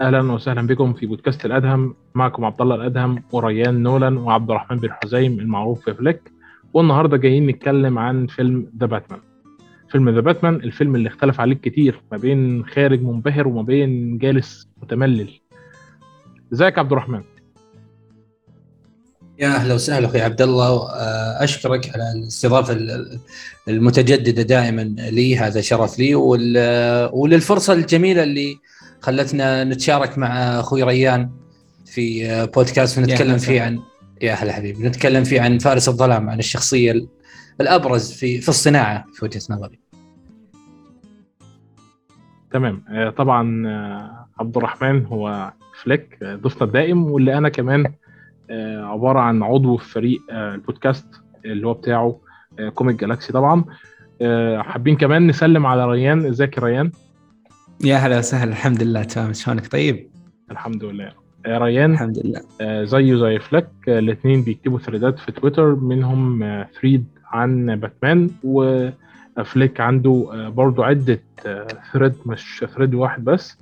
أهلا وسهلا بكم في بودكاست الأدهم. معكم عبد الله الأدهم وريان نولان وعبد الرحمن بن حزيم المعروف في فليك. والنهاردة جايين نتكلم عن فيلم The Batman فيلم The Batman الفيلم اللي اختلف عليه كتير ما بين خارج منبهر وما بين جالس متملل. إزيك عبد الرحمن؟ يا أهلا وسهلا أخوي عبد الله آه، أشكرك على الاستضافة المتجددة دائما لي. هذا شرف لي وللفرصة الجميلة اللي خلتنا نتشارك مع أخوي ريان في بودكاست ونتكلم فيه عن يا هلا حبيبي. نتكلم فيه عن فارس الظلام عن الشخصية الأبرز في في الصناعة في وجهة نظري. تمام. آه، طبعا آه، عبد الرحمن هو فليك ضيفنا الدائم واللي أنا كمان آه، عبارة عن عضو في فريق البودكاست اللي هو بتاعه Comic Galaxy طبعا. حابين كمان نسلم على ريان. إزيك يا ريان؟ يا هلا وسهلا الحمد لله تمام. شلونك؟ طيب؟ الحمد لله. ريان الحمد لله. زيه زي فليك الاثنين بيكتبوا ثريدات في تويتر منهم thread عن باتمان وفليك عنده برضو عدة thread مش thread واحد بس.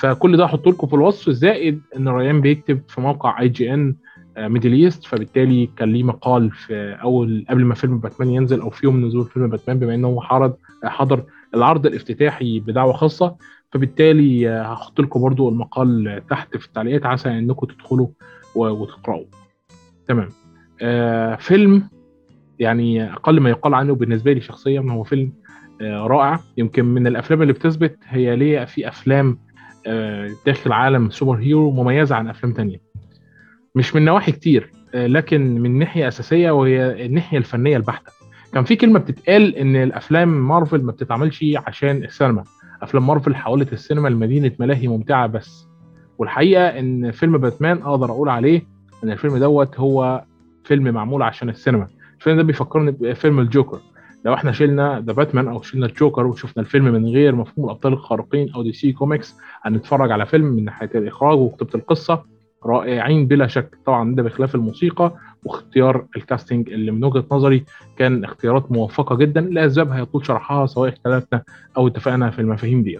فكل ده هحط لكم في الوصف زائد إن ريان بيكتب في موقع IGN Middle East. فبالتالي كان ليه مقال في أول قبل ما فيلم باتمان ينزل أو في يوم نزول فيلم باتمان بما إنه هو حضر حضر العرض الافتتاحي بدعوة خاصة فبالتالي هحط لكم برضو المقال تحت في التعليقات عسى إنكم تدخلوا وتقراوا تمام. آه فيلم يعني أقل ما يقال عنه بالنسبة لي شخصيا هو فيلم آه رائع. يمكن من الأفلام اللي بتثبت هي ليه في أفلام آه داخل عالم superhero مميزة عن أفلام تانية. مش من نواحي كتير آه لكن من ناحية أساسية وهي الناحية الفنية البحتة. كان في كلمة بتتقال إن الأفلام مارفل ما بتتعملش عشان السينما. أفلام مارفل حولت السينما لمدينة ملاهي ممتعة بس. والحقيقة إن فيلم باتمان أقدر أقول عليه إن الفيلم دوت هو فيلم معمول عشان السينما. الفيلم ده بيفكرني بفيلم الجوكر. لو إحنا شلنا The Batman أو شلنا الجوكر وشفنا الفيلم من غير مفهوم الأبطال الخارقين أو DC Comics هنتفرج على فيلم من ناحية الإخراج وكتابة القصة رائعين بلا شك. طبعا ده بخلاف الموسيقى واختيار ال casting اللي من وجهة نظري كان اختيارات موفقة جدا لاسباب هيطول شرحها سواء اختلفنا أو اتفقنا في المفاهيم دي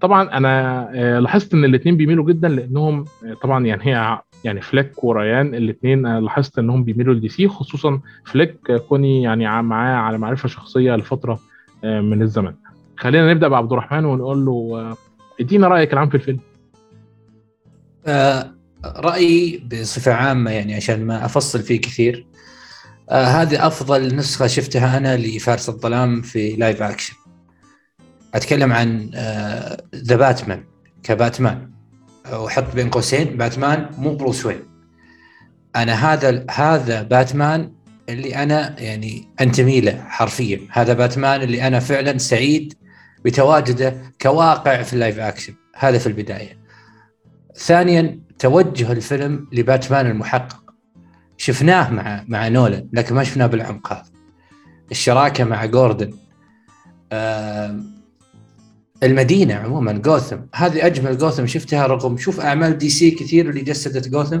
طبعا أنا لاحظت إن الاثنين بيميلوا جدا لأنهم طبعا يعني هي يعني فليك وريان الاثنين لاحظت إنهم بيميلوا ل DC خصوصا فليك كوني يعني معاه على معرفة شخصية لفترة من الزمن. خلينا نبدأ بعبد الرحمن ونقول له إدينا رأيك العام في الفيلم. آه رأيي بصفة عامة يعني عشان ما أفصل فيه كثير. آه هذه أفضل نسخة شفتها أنا لفارس الظلام في live action أتكلم عن the آه باتمان كباتمان. وحط بين قوسين باتمان مو بروس وين. أنا هذا هذا باتمان اللي أنا يعني أنتمي له حرفيا. هذا باتمان اللي أنا فعلا سعيد بتواجده كواقع في ال live action هذا في البداية. ثانيا توجه الفيلم لباتمان المحقق. شفناه مع مع نولان لكن ما شفناه بالعمق هذا الشراكة مع جوردن. آه المدينة عموما جوثم. هذه أجمل جوثم شفتها رغم شوف أعمال دي سي كثير اللي جسدت جوثم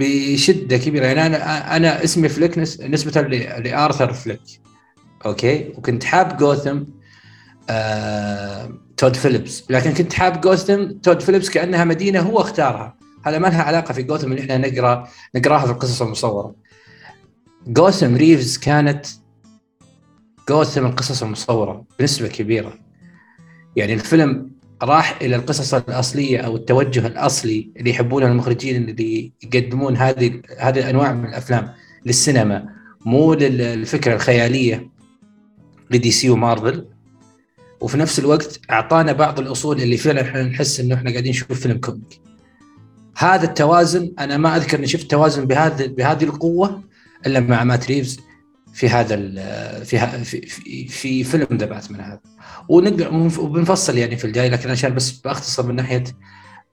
بشدة كبيرة. يعني أنا أنا اسمي فليك نسبة لآرثر فليك. أوكي؟ وكنت حاب جوثم. آه تود فيليبس. لكن كنت حاب جوثم تود فيليبس كأنها مدينة هو اختارها. هذا ما لها علاقة في جوثم اللي إحنا نقرا نقراها في القصص المصورة. جوثم ريفز كانت جوثم القصص المصورة بنسبة كبيرة. يعني الفيلم راح إلى القصص الأصلية أو التوجه الأصلي اللي يحبونه المخرجين اللي يقدمون هذه هذه الأنواع من الأفلام للسينما مو للفكرة الخيالية لدي سي ومارفل. وفي نفس الوقت أعطانا بعض الأصول اللي فعلا إحنا نحس إنه إحنا قاعدين نشوف فيلم comic. هذا التوازن أنا ما أذكر إني شفت توازن بهذه بهذه القوة إلا مع مات ريفز في هذا في في في, في فيلم The Batman هذا. وبنفصل يعني في الجاي لكن عشان بس بأختصر من ناحية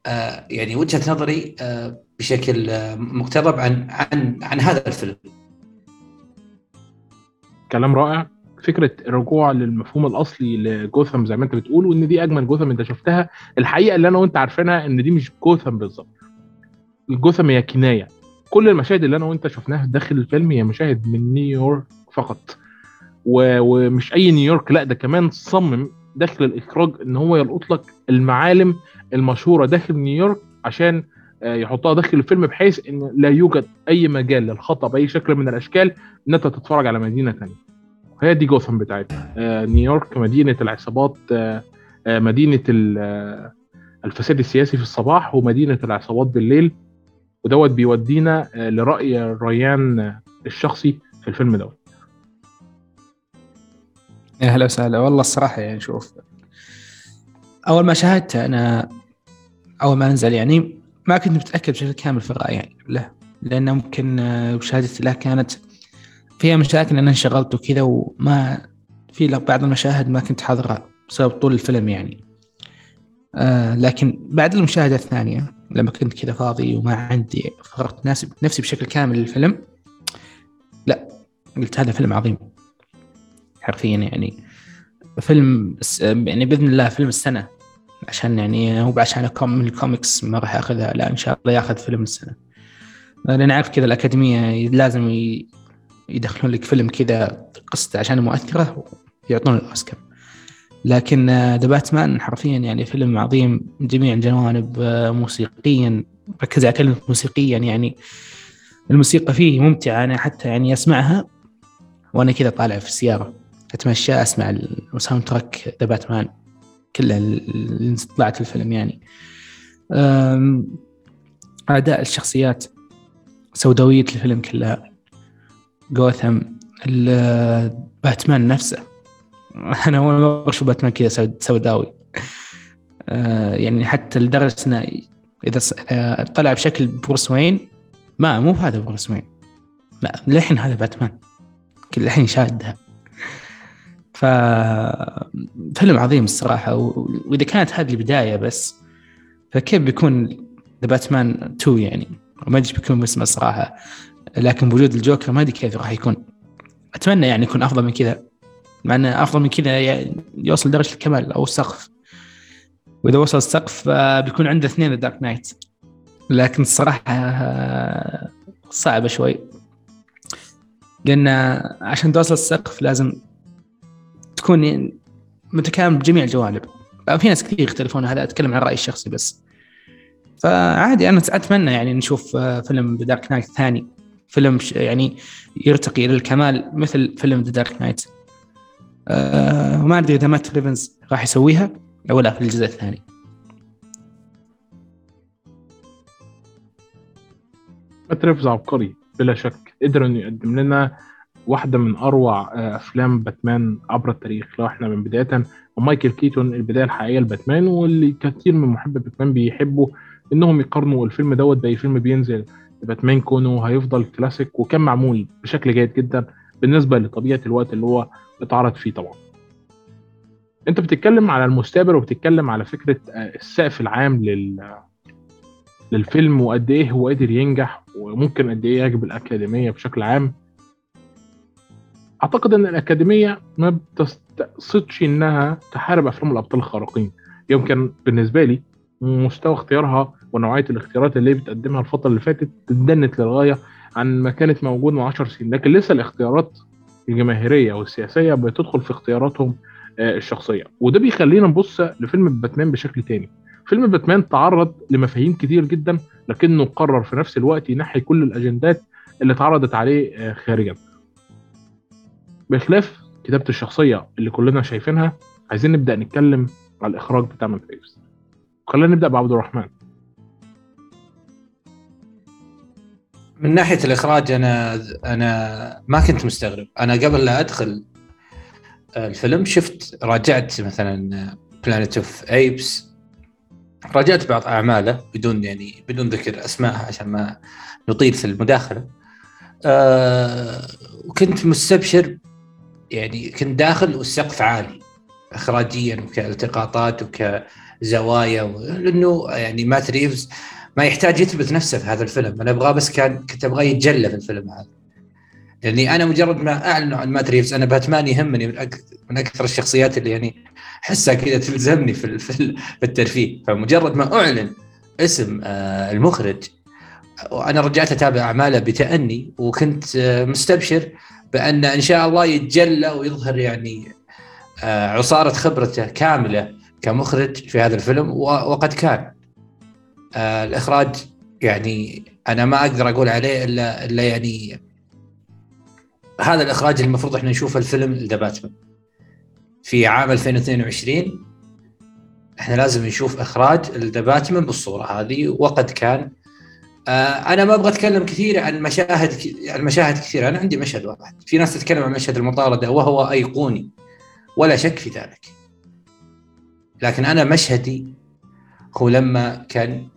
آه يعني وجهة نظري آه بشكل آه مقترب عن عن عن هذا الفيلم. كلام رائع فكرة الرجوع للمفهوم الأصلي لجوثم زي ما أنت بتقول وإن دي أجمل جوثم أنت شفتها. الحقيقة اللي أنا وأنت عارفينها إن دي مش جوثم بالظبط. الجوثم هي كناية. كل المشاهد اللي أنا وأنت شفناها داخل الفيلم هي مشاهد من نيويورك فقط. و... ومش أي نيويورك لأ ده كمان صمم داخل الإخراج إن هو يلقط لك المعالم المشهورة داخل نيويورك عشان آه، يحطها داخل الفيلم بحيث إن لا يوجد أي مجال للخطأ بأي شكل من الأشكال إن أنت تتفرج على مدينة ثانية هي دي جوثام بتاعتنا آه، نيويورك مدينة العصابات آه، مدينة الفساد السياسي في الصباح ومدينة العصابات بالليل. ودوت بيودينا لرأي ريان الشخصي في الفيلم دوت. يا هلا وسهلا. والله الصراحة يعني شوف أول ما شاهدته أنا أول ما نزل يعني ما كنت متأكد بشكل كامل في الرأي يعني له لأنه ممكن مشاهدتي له كانت فيها مشاكل أنا انشغلت وكذا وما في بعض المشاهد ما كنت حاضرها بسبب طول الفيلم يعني. آه لكن بعد المشاهدة الثانية لما كنت كذا فاضي وما عندي فرغت نفسي بشكل كامل للفيلم لا قلت هذا فيلم عظيم. حرفيا يعني فيلم يعني بإذن الله فيلم السنة عشان يعني هو عشان من الكوميكس ما راح ياخذها لا إن شاء الله ياخذ فيلم السنة. لأن عارف كذا الأكاديمية لازم يدخلون لك فيلم كذا قصته عشان مؤثرة ويعطون الأوسكار. لكن The Batman حرفيا يعني فيلم عظيم من جميع الجوانب موسيقيا ركز على كلمة موسيقيا يعني الموسيقى فيه ممتعة أنا حتى يعني أسمعها وأنا كذا طالع في السيارة. أتمشى أسمع ال soundtrack The Batman كلها اللي طلعت الفيلم يعني. أداء الشخصيات سوداوية الفيلم كلها. جوثم باتمان نفسه. أنا اول مره أشوف باتمان كذا سوداوي. أه، يعني حتى لدرجة إذا طلع بشكل بروس وين ما مو هذا بروس وين. لا للحين هذا باتمان. كل الحين شادها ف فيلم عظيم الصراحة وإذا كانت هذه البداية بس فكيف بيكون The Batman 2 يعني؟ ما أدري بيكون اسمه الصراحة. لكن بوجود الجوكر ما أدري كيف راح يكون. أتمنى يعني يكون أفضل من كذا. مع انه أفضل من كذا يعني يوصل درجة الكمال أو السقف. وإذا وصل السقف بيكون عنده اثنين The Dark Knight لكن الصراحة صعبة شوي. لأن عشان توصل السقف لازم تكون متكامل بجميع الجوانب. في ناس كثير يختلفون هذا أتكلم عن رأيي الشخصي بس. فعادي أنا أتمنى يعني نشوف آه، فيلم The Dark Knight ثاني فيلم يعني يرتقي إلى الكمال مثل فيلم The Dark Knight وما أدري إذا مات ريفز راح يسويها أو لا في الجزء الثاني. مات ريفز عبقري بلا شك. قدر إنه يقدم لنا واحدة من أروع آه، أفلام باتمان عبر التاريخ. لو إحنا من بداية مايكل كيتون البداية الحقيقية لباتمان واللي كثير من محبي باتمان بيحبوا إنهم يقارنوا الفيلم دوت بأي فيلم بينزل. باتمان كونه هيفضل كلاسيك وكان معمول بشكل جيد جدا بالنسبة لطبيعة الوقت اللي هو اتعرض فيه طبعا. أنت بتتكلم على المستقبل وبتتكلم على فكرة آه، السقف العام لل للفيلم وقد إيه هو قادر ينجح وممكن قد إيه يعجب الأكاديمية بشكل عام. أعتقد إن الأكاديمية ما بتستقصدش إنها تحارب أفلام الأبطال الخارقين. يمكن بالنسبة لي مستوى اختيارها ونوعية الاختيارات اللي بتقدمها الفترة اللي فاتت تدنت للغاية عن ما كانت موجود من 10 سنين. لكن لسه الاختيارات الجماهيرية والسياسية بتدخل في اختياراتهم آه، الشخصية. وده بيخلينا نبص لفيلم باتمان بشكل تاني. فيلم باتمان تعرض لمفاهيم كتير جدا لكنه قرر في نفس الوقت ينحي كل الأجندات اللي اتعرضت عليه آه، خارجا. بخلاف كتابة الشخصية اللي كلنا شايفينها عايزين نبدأ نتكلم على الإخراج بتاع ريفز خلينا نبدأ بعبد الرحمن. من ناحية الإخراج أنا أنا ما كنت مستغرب. أنا قبل لا أدخل الفيلم شفت راجعت مثلا Planet of the Apes راجعت بعض أعماله بدون يعني بدون ذكر اسمائها عشان ما نطيل في المداخلة. أه وكنت مستبشر. يعني كنت داخل والسقف عالي اخراجيا وكالتقاطات وكزوايا لأنه يعني مات ريفز ما يحتاج يثبت نفسه في هذا الفيلم. أنا أبغاه بس كان كنت أبغاه يتجلى في الفيلم هذا. لأني أنا مجرد ما أعلن عن مات ريفز أنا باتمان يهمني من, أكثر من أكثر الشخصيات اللي يعني احسها كذا تلزمني في في الترفيه. فمجرد ما أعلن اسم آه، المخرج وأنا رجعت أتابع أعماله بتأني وكنت آه، مستبشر بأن إن شاء الله يتجلى ويظهر يعني آه، عصارة خبرته كاملة كمخرج في هذا الفيلم وقد كان. آه، الإخراج يعني أنا ما أقدر أقول عليه الا إلا يعني هذا الإخراج المفروض إحنا نشوف الفيلم ذا باتمان في عام 2022 إحنا لازم نشوف إخراج ذا باتمان بالصورة هذه وقد كان. آه أنا ما أبغى أتكلم كثير عن مشاهد عن مشاهد كثيره أنا عندي مشهد واحد. في ناس تتكلم عن مشهد المطاردة وهو أيقوني. ولا شك في ذلك. لكن أنا مشهدي هو لما كان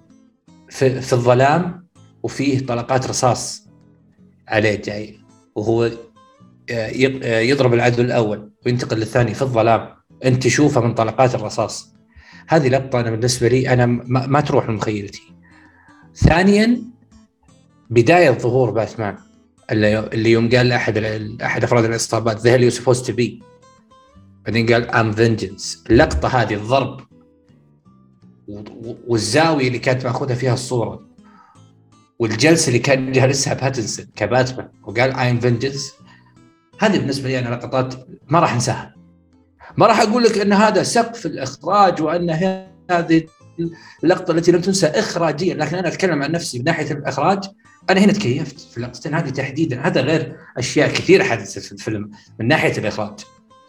في, في الظلام وفيه طلقات رصاص عليه جاي وهو آه، آه، يضرب العدو الأول وينتقل للثاني في الظلام. أنت تشوفه من طلقات الرصاص. هذه لقطة أنا بالنسبة لي أنا ما, تروح من مخيلتي. ثانيا بداية ظهور باتمان اللي يوم قال لأحد أحد أفراد العصابات the hell you supposed to be بعدين قال I'm vengeance اللقطة هذه الضرب والزاوية اللي كانت ماخذها فيها الصورة. والجلسة اللي كان جالسها باتنسون كباتمان وقال I'm vengeance هذه بالنسبة لي أنا لقطات ما راح أنساها. ما راح أقول لك أن هذا سقف الإخراج وأن هذه اللقطة التي لم تنسى اخراجيا لكن أنا أتكلم عن نفسي من ناحية الإخراج. أنا هنا تكيفت في اللقطتين هذه تحديدا. هذا غير أشياء كثيرة حدثت في الفيلم من ناحية الإخراج.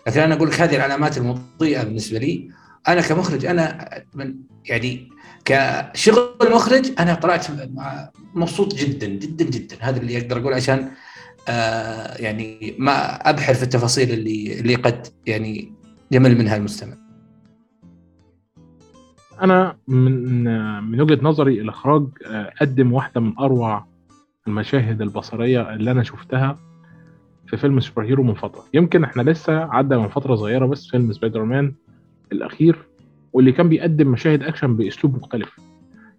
لكن أنا أقول لك هذه العلامات المضيئة بالنسبة لي. أنا كمخرج أنا من يعني كشغل مخرج أنا طلعت مبسوط جدا جدا جدا هذا اللي أقدر أقول عشان آه يعني ما أبحر في التفاصيل اللي اللي قد يعني يمل منها المستمع. أنا من من وجهة نظري الإخراج آه، قدم واحدة من أروع المشاهد البصرية اللي أنا شفتها في فيلم superhero من فترة يمكن إحنا لسه عدى من فترة صغيرة بس فيلم سبايدر مان الأخير واللي كان بيقدم مشاهد أكشن بأسلوب مختلف.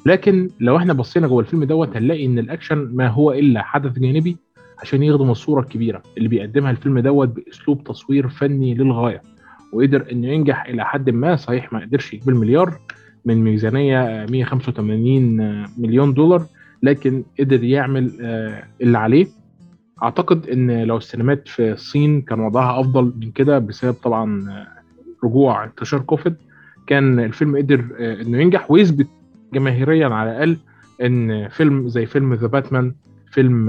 لكن لو إحنا بصينا جوه الفيلم دوت هنلاقي إن الأكشن ما هو إلا حدث جانبي عشان يخدم الصورة الكبيرة اللي بيقدمها الفيلم دوت بأسلوب تصوير فني للغاية وقدر إنه ينجح إلى حد ما صحيح ما قدرش يجيب المليار من ميزانية 185 مليون دولار لكن قدر يعمل آه، اللي عليه. أعتقد إن لو السينمات في الصين كان وضعها أفضل من كده بسبب طبعا آه، رجوع انتشار كوفيد كان الفيلم قدر آه، إنه ينجح ويثبت جماهيريا على الأقل إن فيلم زي فيلم The Batman فيلم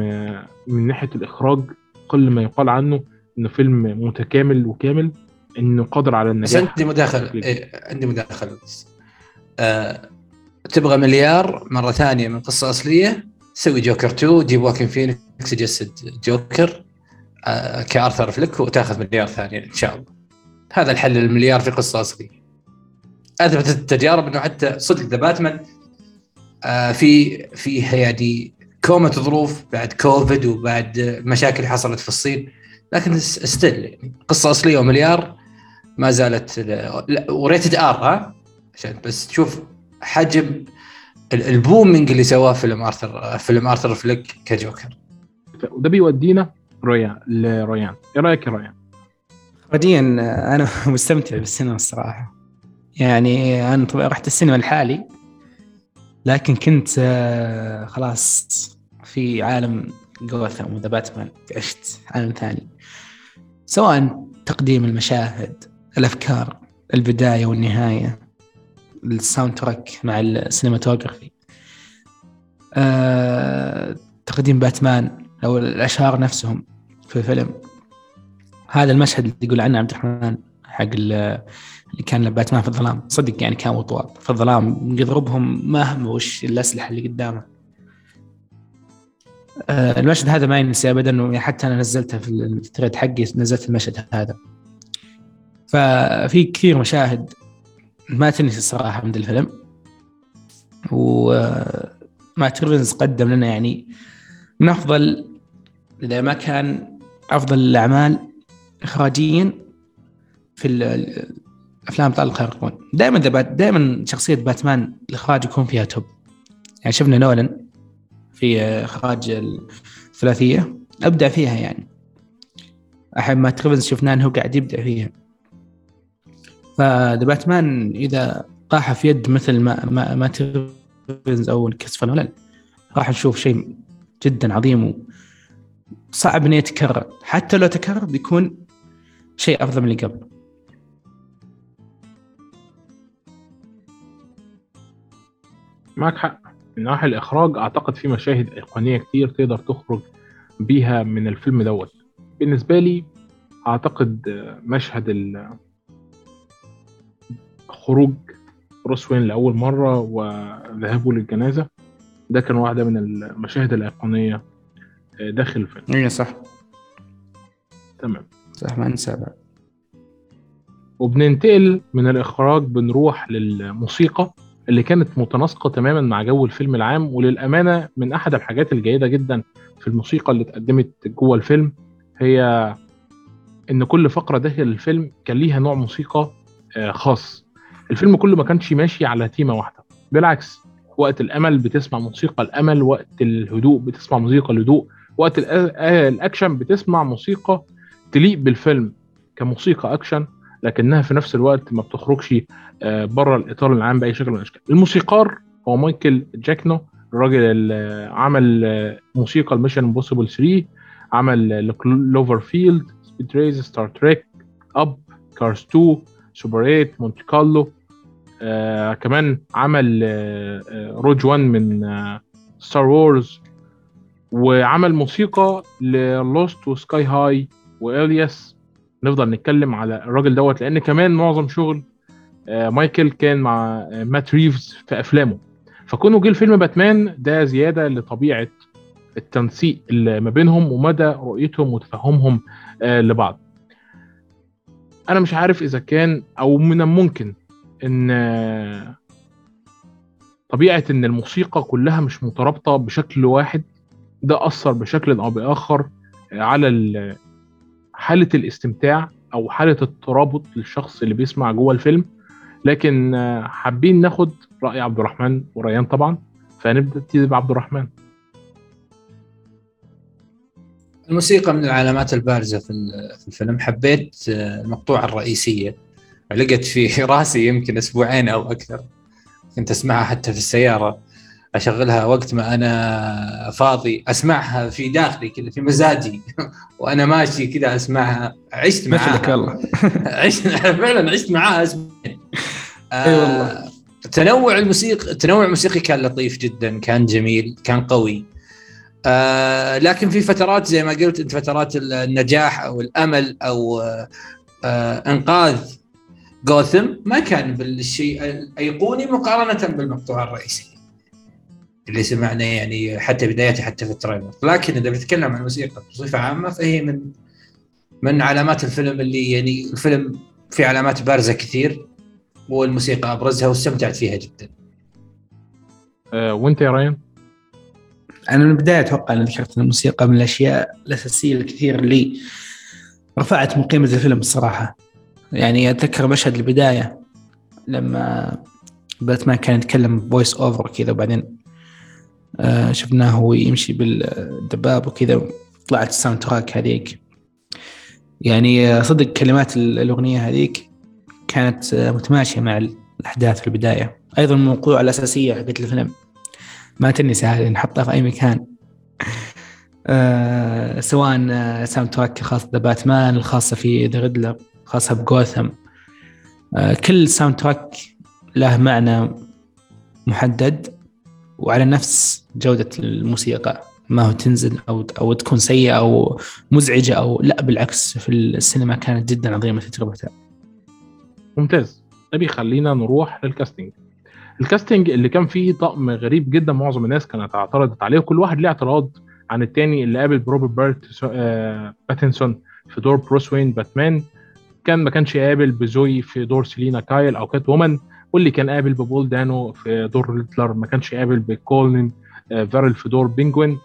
من ناحية الإخراج كل ما يقال عنه إنه فيلم متكامل وكامل إنه قادر على النجاح. بس عندي مداخلة. إيه عندي مداخلة بس. أه تبغى مليار مرة ثانية من قصة أصلية سوي جوكر 2 جيب واكين فينيكس يجسد جوكر أه كأرثر فليك وتاخذ مليار ثاني إن شاء الله. هذا الحل المليار في قصة أصلية. أثبتت التجارب إنه حتى صدق The Batman آه في فيه يعني كومة ظروف بعد كوفيد وبعد مشاكل حصلت في الصين. لكن still يعني قصة أصلية ومليار ما زالت و rated R ها؟ عشان بس تشوف حجم ال booming اللي سواه فيلم آرثر فيلم آرثر فليك كجوكر. وده بيودينا رويان لرويان إيه رأيك يا رويان؟ وديا أنا مستمتع بالسينما الصراحة. يعني أنا طبعا رحت السينما لحالي لكن كنت آه، خلاص في عالم جوثم و The Batman عشت عالم ثاني. سواء تقديم المشاهد الأفكار البداية والنهاية ال soundtrack مع ال cinematography أه، تقديم باتمان أو الأشهار نفسهم في الفيلم هذا المشهد اللي يقول عنه عبد الرحمن حق اللي كان باتمان في الظلام. صدق يعني كان وطوال في الظلام يضربهم ما هم وش الأسلحة اللي قدامه. أه المشهد هذا ما ينسى ابدا حتى أنا نزلته في الثريد حقي نزلت المشهد هذا. ففي كثير مشاهد ما تنسي الصراحة من الفيلم. وما ترفنز قدم لنا يعني من أفضل إذا ما كان أفضل الأعمال اخراجيا في الافلام أبطال الخارقون دائما دائما شخصية باتمان الإخراج يكون فيها توب. يعني شفنا نولن في إخراج الثلاثية. أبدع فيها يعني. أحب ما ترفنز شفناه إنه قاعد يبدع فيها. فذا باتمان إذا طاح في يد مثل ما ما, ما ترفنز أو كريستوفر نولان راح نشوف شيء جدا عظيم وصعب إنه يتكرر. حتى لو تكرر بيكون شيء افضل من اللي قبل. معك حق. من ناحية الإخراج أعتقد في مشاهد إيقونية كتير تقدر تخرج بيها من الفيلم دوت. بالنسبة لي أعتقد مشهد خروج بروس وين لأول مرة وذهابه للجنازة ده كان واحدة من المشاهد الإيقونية داخل الفيلم. إيه صح. تمام. ما ننسى بعد. وبننتقل من الإخراج بنروح للموسيقى اللي كانت متناسقة تماما مع جو الفيلم العام وللأمانة من أحد الحاجات الجيدة جدا في الموسيقى اللي اتقدمت جوه الفيلم هي إن كل فقرة داخل الفيلم كان ليها نوع موسيقى آه، خاص الفيلم كله ما كانش ماشي على تيمة واحدة بالعكس وقت الأمل بتسمع موسيقى الأمل وقت الهدوء بتسمع موسيقى الهدوء وقت آه، الأكشن بتسمع موسيقى تليق بالفيلم كموسيقى أكشن لكنها في نفس الوقت ما بتخرجش آه، بره الإطار العام بأي شكل من الأشكال. الموسيقار هو مايكل جياكينو الراجل اللي عمل آه، موسيقى ال Mission Impossible 3 عمل Cloverfield Speed Racer Star Trek Up Cars 2 سوبر 8 Monte Carlo آه كمان عمل آه آه، Rogue 1 من آه Star Wars وعمل موسيقى ل Lost و Sky High و Alias. نفضل نتكلم على الراجل دوت لأن كمان معظم شغل آه، مايكل كان مع آه، مات ريفز في أفلامه. فكونه جه الفيلم باتمان ده زيادة لطبيعة التنسيق اللي ما بينهم ومدى رؤيتهم وتفهمهم آه، لبعض. أنا مش عارف إذا كان أو من الممكن إن طبيعة إن الموسيقى كلها مش مترابطة بشكل واحد. ده أثر بشكل أو بآخر على حالة الاستمتاع أو حالة الترابط للشخص اللي بيسمع جوه الفيلم. لكن آه، حابين ناخد رأي عبد الرحمن وريان طبعا. فنبدأ نبتدي بعبد الرحمن. الموسيقى من العلامات البارزة في ال- في الفيلم. حبيت آه، المقطوعة الرئيسية. علقت في راسي يمكن أسبوعين أو أكثر. كنت أسمعها حتى في السيارة. أشغلها وقت ما أنا فاضي أسمعها في داخلي كذا في مزاجي. وأنا ماشي كذا أسمعها. عشت معاها. مثلك والله عشت فعلا عشت معاها أسبوعين. إي والله. تنوع الموسيقى التنوع الموسيقي كان لطيف جدا كان جميل كان قوي. آه لكن في فترات زي ما قلت أنت فترات النجاح أو الأمل أو آه آه إنقاذ جوثم ما كان بالشيء الايقوني مقارنة بالمقطوعه الرئيسيه اللي سمعنا يعني حتى بدايته حتى في التريلر. لكن إذا بنتكلم عن الموسيقى بصفة عامة فهي من من علامات الفيلم اللي يعني الفيلم في علامات بارزة كثير والموسيقى أبرزها واستمتعت فيها جدا. آه، وأنت يا ريان؟ أنا من البداية أتوقع أن ذكرت أن الموسيقى من الأشياء الأساسية الكثير اللي رفعت من قيمة الفيلم الصراحة. يعني أتذكر مشهد البداية لما باتمان كان يتكلم voice over كذا وبعدين شفناه هو يمشي بالدباب وكذا طلعت ال soundtrack هذيك. يعني آه، صدق كلمات ال- الأغنية هذيك كانت آه، متماشية مع الأحداث في البداية. أيضا الموسيقى الأساسية حقت الفيلم. ما تنسى هذه نحطها في أي مكان. آه سواء آه، soundtrack الخاص بباتمان الخاصة في The Riddler خاصة بجوثم آه كل soundtrack له معنى محدد. وعلى نفس جودة الموسيقى ما هو تنزل أو أو تكون سيئة أو مزعجة أو لا بالعكس في السينما كانت جدا عظيمة تجربتها. ممتاز. ده بيخلينا نروح لل casting ال casting اللي كان فيه طقم غريب جدا معظم الناس كانت اعترضت عليه وكل واحد ليه اعتراض عن التاني اللي قابل بروبرت بيرت آه باتنسون في دور بروس وين باتمان. كان ما كانش قابل بزوي في دور سيلينا كايل أو Catwoman. واللي كان قابل ببول دانو في دور ريدلر ما كانش قابل بكولين آه فيرل في دور بينجوين.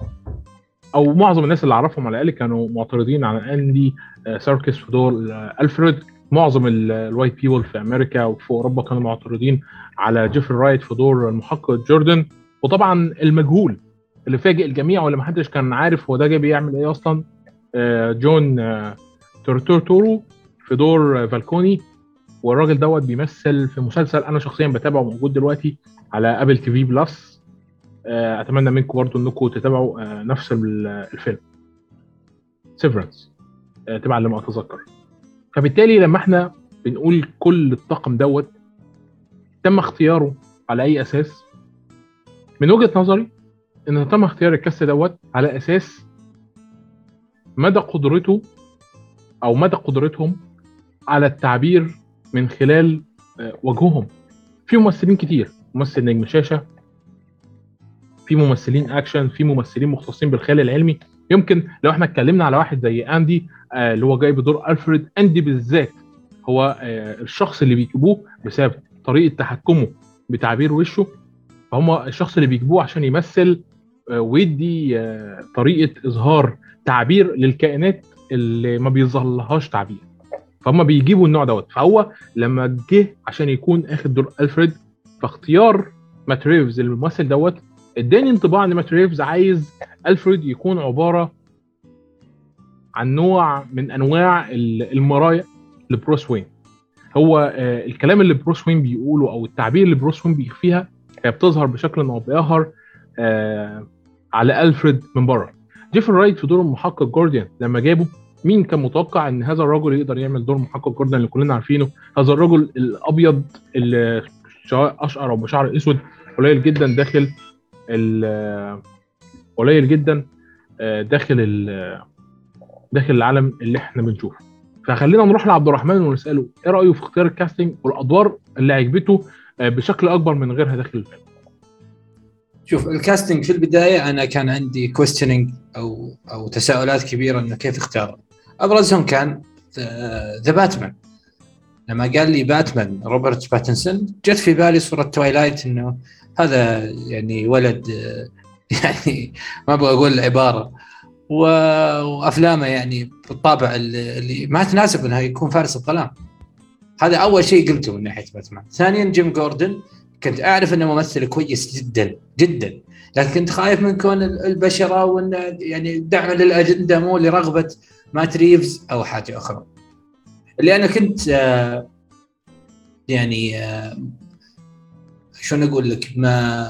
أو معظم الناس اللي أعرفهم على الأقل كانوا معترضين على أندي آه سيركس في دور آه ألفريد. معظم ال white people في أمريكا وفي أوروبا كانوا معترضين على جيفري رايت في دور المحقق جوردن. وطبعا المجهول اللي فاجئ الجميع واللي محدش كان عارف هو ده جاي بيعمل إيه أصلا جون تورتورو في دور فالكوني. والراجل دوت بيمثل في مسلسل أنا شخصيا بتابعه موجود دلوقتي على Apple TV Plus آه، أتمنى منكم برضو إنكم تتابعوا آه، نفس ال- الفيلم. Severance تبع لما أتذكر. فبالتالي لما إحنا بنقول كل الطاقم دوت تم اختياره على أي أساس؟ من وجهة نظري إن تم اختيار ال cast دوت على أساس مدى قدرته أو مدى قدرتهم على التعبير من خلال آه، وجههم في ممثلين كتير. ممثل نجم شاشة في ممثلين اكشن في ممثلين مختصين بالخيال العلمي. يمكن لو إحنا اتكلمنا على واحد زي اندي آه، اللي هو جاي بدور الفريد اندي بالذات هو آه، الشخص اللي بيجيبوه بسبب طريقة تحكمه بتعبير وشه. فهم الشخص اللي بيجيبوه عشان يمثل ويدي طريقة إظهار تعبير للكائنات اللي ما بيظهر لهاش تعبير. فهم بيجيبوا النوع دوت. فهو لما جه عشان يكون اخد دور ألفريد فاختيار مات ريفز الممثل دوت اداني انطباع إن مات ريفز عايز ألفريد يكون عبارة عن نوع من أنواع ال- المرايا لبروس وين. هو آه، الكلام اللي بروس وين بيقوله أو التعبير اللي بروس وين بيخفيها هي بتظهر بشكل أو بآخر آه، على ألفريد من بره. جيفري رايت في دور المحقق جوردن لما جابه مين كان متوقع إن هذا الرجل يقدر يعمل دور محقق جوردن اللي كلنا عارفينه؟ هذا الرجل الأبيض اللي أشقر أو بشعر أسود قليل جدا داخل قليل جدا آه، داخل داخل العالم اللي إحنا بنشوفه. فخلينا نروح لعبد الرحمن ونسأله إيه رأيه في اختيار ال casting والأدوار اللي عجبته آه، بشكل أكبر من غيرها داخل الفيلم؟ شوف ال casting في البداية أنا كان عندي questioning أو أو تساؤلات كبيرة إنه كيف اختار ابرزهم كان The Batman لما قال لي باتمان روبرت باتنسون جت في بالي صورة Twilight إنه هذا يعني ولد آه، يعني ما أبغى أقول العباره وأفلامه يعني بالطابع اللي ما تناسب إنه يكون فارس الظلام. هذا أول شيء قلته من ناحية باتمان ثانيا جيم جوردن. كنت أعرف إنه ممثل كويس جدا جدا. لكن كنت خايف من كون ال- البشرة وإنه يعني دعم للأجندة مو لرغبة مات ريفز أو حاجة أخرى. اللي أنا كنت آه، يعني آه، شلون أقول لك؟ ما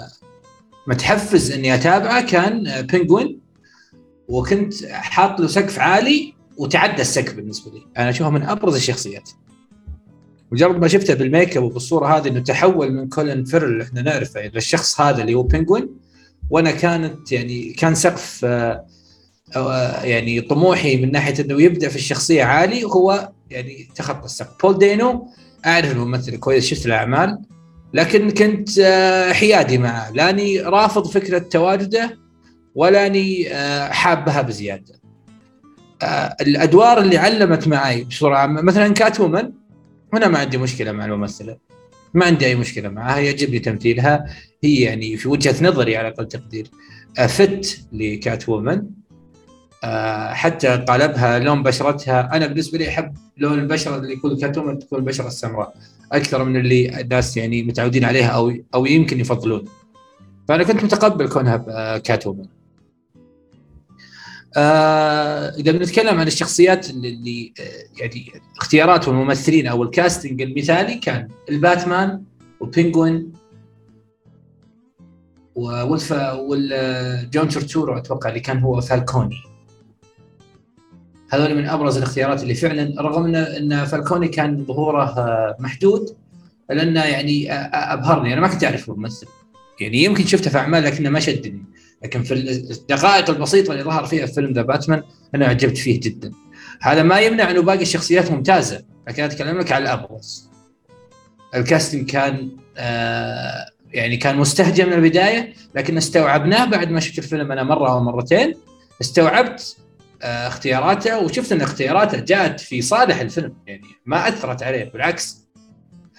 متحفز إني أتابعه كان آه، بينجوين. وكنت حاط له سقف عالي وتعدى السقف بالنسبة لي. أنا أشوفه من أبرز الشخصيات. مجرد ما شفته بال make up وبالصورة هذه إنه تحول من كولين فيرل اللي إحنا نعرفه إلى الشخص هذا اللي هو بينجوين. وأنا كانت يعني كان سقف آه، يعني طموحي من ناحية إنه يبدأ في الشخصية عالي هو يعني تخطى السقف. بول دينو أعرف الممثل كويس شفت الاعمال لكن كنت آه، حيادي معه. لاني رافض فكرة تواجده ولا أني آه، حابها بزيادة. آه، الأدوار اللي علمت معي بصورة عامة مثلا كات وومن أنا ما عندي مشكلة مع الممثلة. ما عندي أي مشكلة معها يعجبني تمثيلها. هي يعني في وجهة نظري على أقل تقدير آه، فت لكات وومن آه، حتى قالبها لون بشرتها. أنا بالنسبة لي أحب لون البشرة اللي يكون وومن تكون البشرة السمراء. أكثر من اللي الناس يعني متعودين عليها أو أو يمكن يفضلون. فأنا كنت متقبل كونها آه، Catwoman آه إذا بنتكلم عن الشخصيات اللي, آه، يعني اختيارات الممثلين أو ال casting المثالي كان الباتمان والبينجوين والف والجون تورتورو أتوقع اللي كان هو فالكوني. هذول من أبرز الاختيارات اللي فعلا رغم ان فالكوني كان ظهوره آه، محدود لأنه يعني آه، آه، أبهرني. أنا ما كنت اعرف الممثل يعني يمكن شفته في أعمال لكنه ما شدني. لكن في الدقائق البسيطة اللي ظهر فيها في فيلم ذا باتمان أنا عجبت فيه جدا. هذا ما يمنع إنه باقي الشخصيات ممتازة لكن أتكلم لك على الأبرز. الكاستنج كان آه يعني كان مستهجن من البداية لكن استوعبناه بعد ما شفت الفيلم أنا مرة أو مرتين. استوعبت اختياراته وشفت إن اختياراته جاءت في صالح الفيلم يعني ما أثرت عليه بالعكس.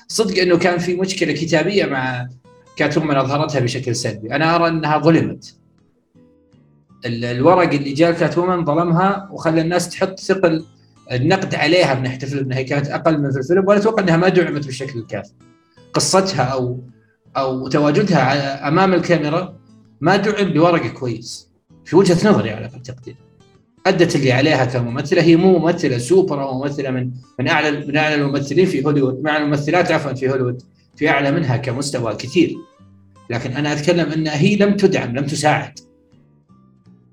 صدق إنه كان في مشكلة كتابية مع كاتومان أظهرتها بشكل سلبي. أنا أرى إنها ظلمت. ال- الورق اللي جاء كاتومان ظلمها وخلى الناس تحط ثقل النقد عليها من الفيلم إنها كانت أقل من في الفيلم وأنا أتوقع إنها ما دعمت بالشكل الكافي. قصتها أو أو تواجدها أمام الكاميرا ما دعم بورق كويس. في وجهة نظري على أقل تقدير أدت اللي عليها كممثلة. هي مو ممثلة سوبر أو ممثلة من من اعلى من أعلى الممثلين في هوليوود مع الممثلات عفوا في هوليوود في أعلى منها كمستوى كثير. لكن أنا أتكلم انها هي لم تدعم لم تساعد.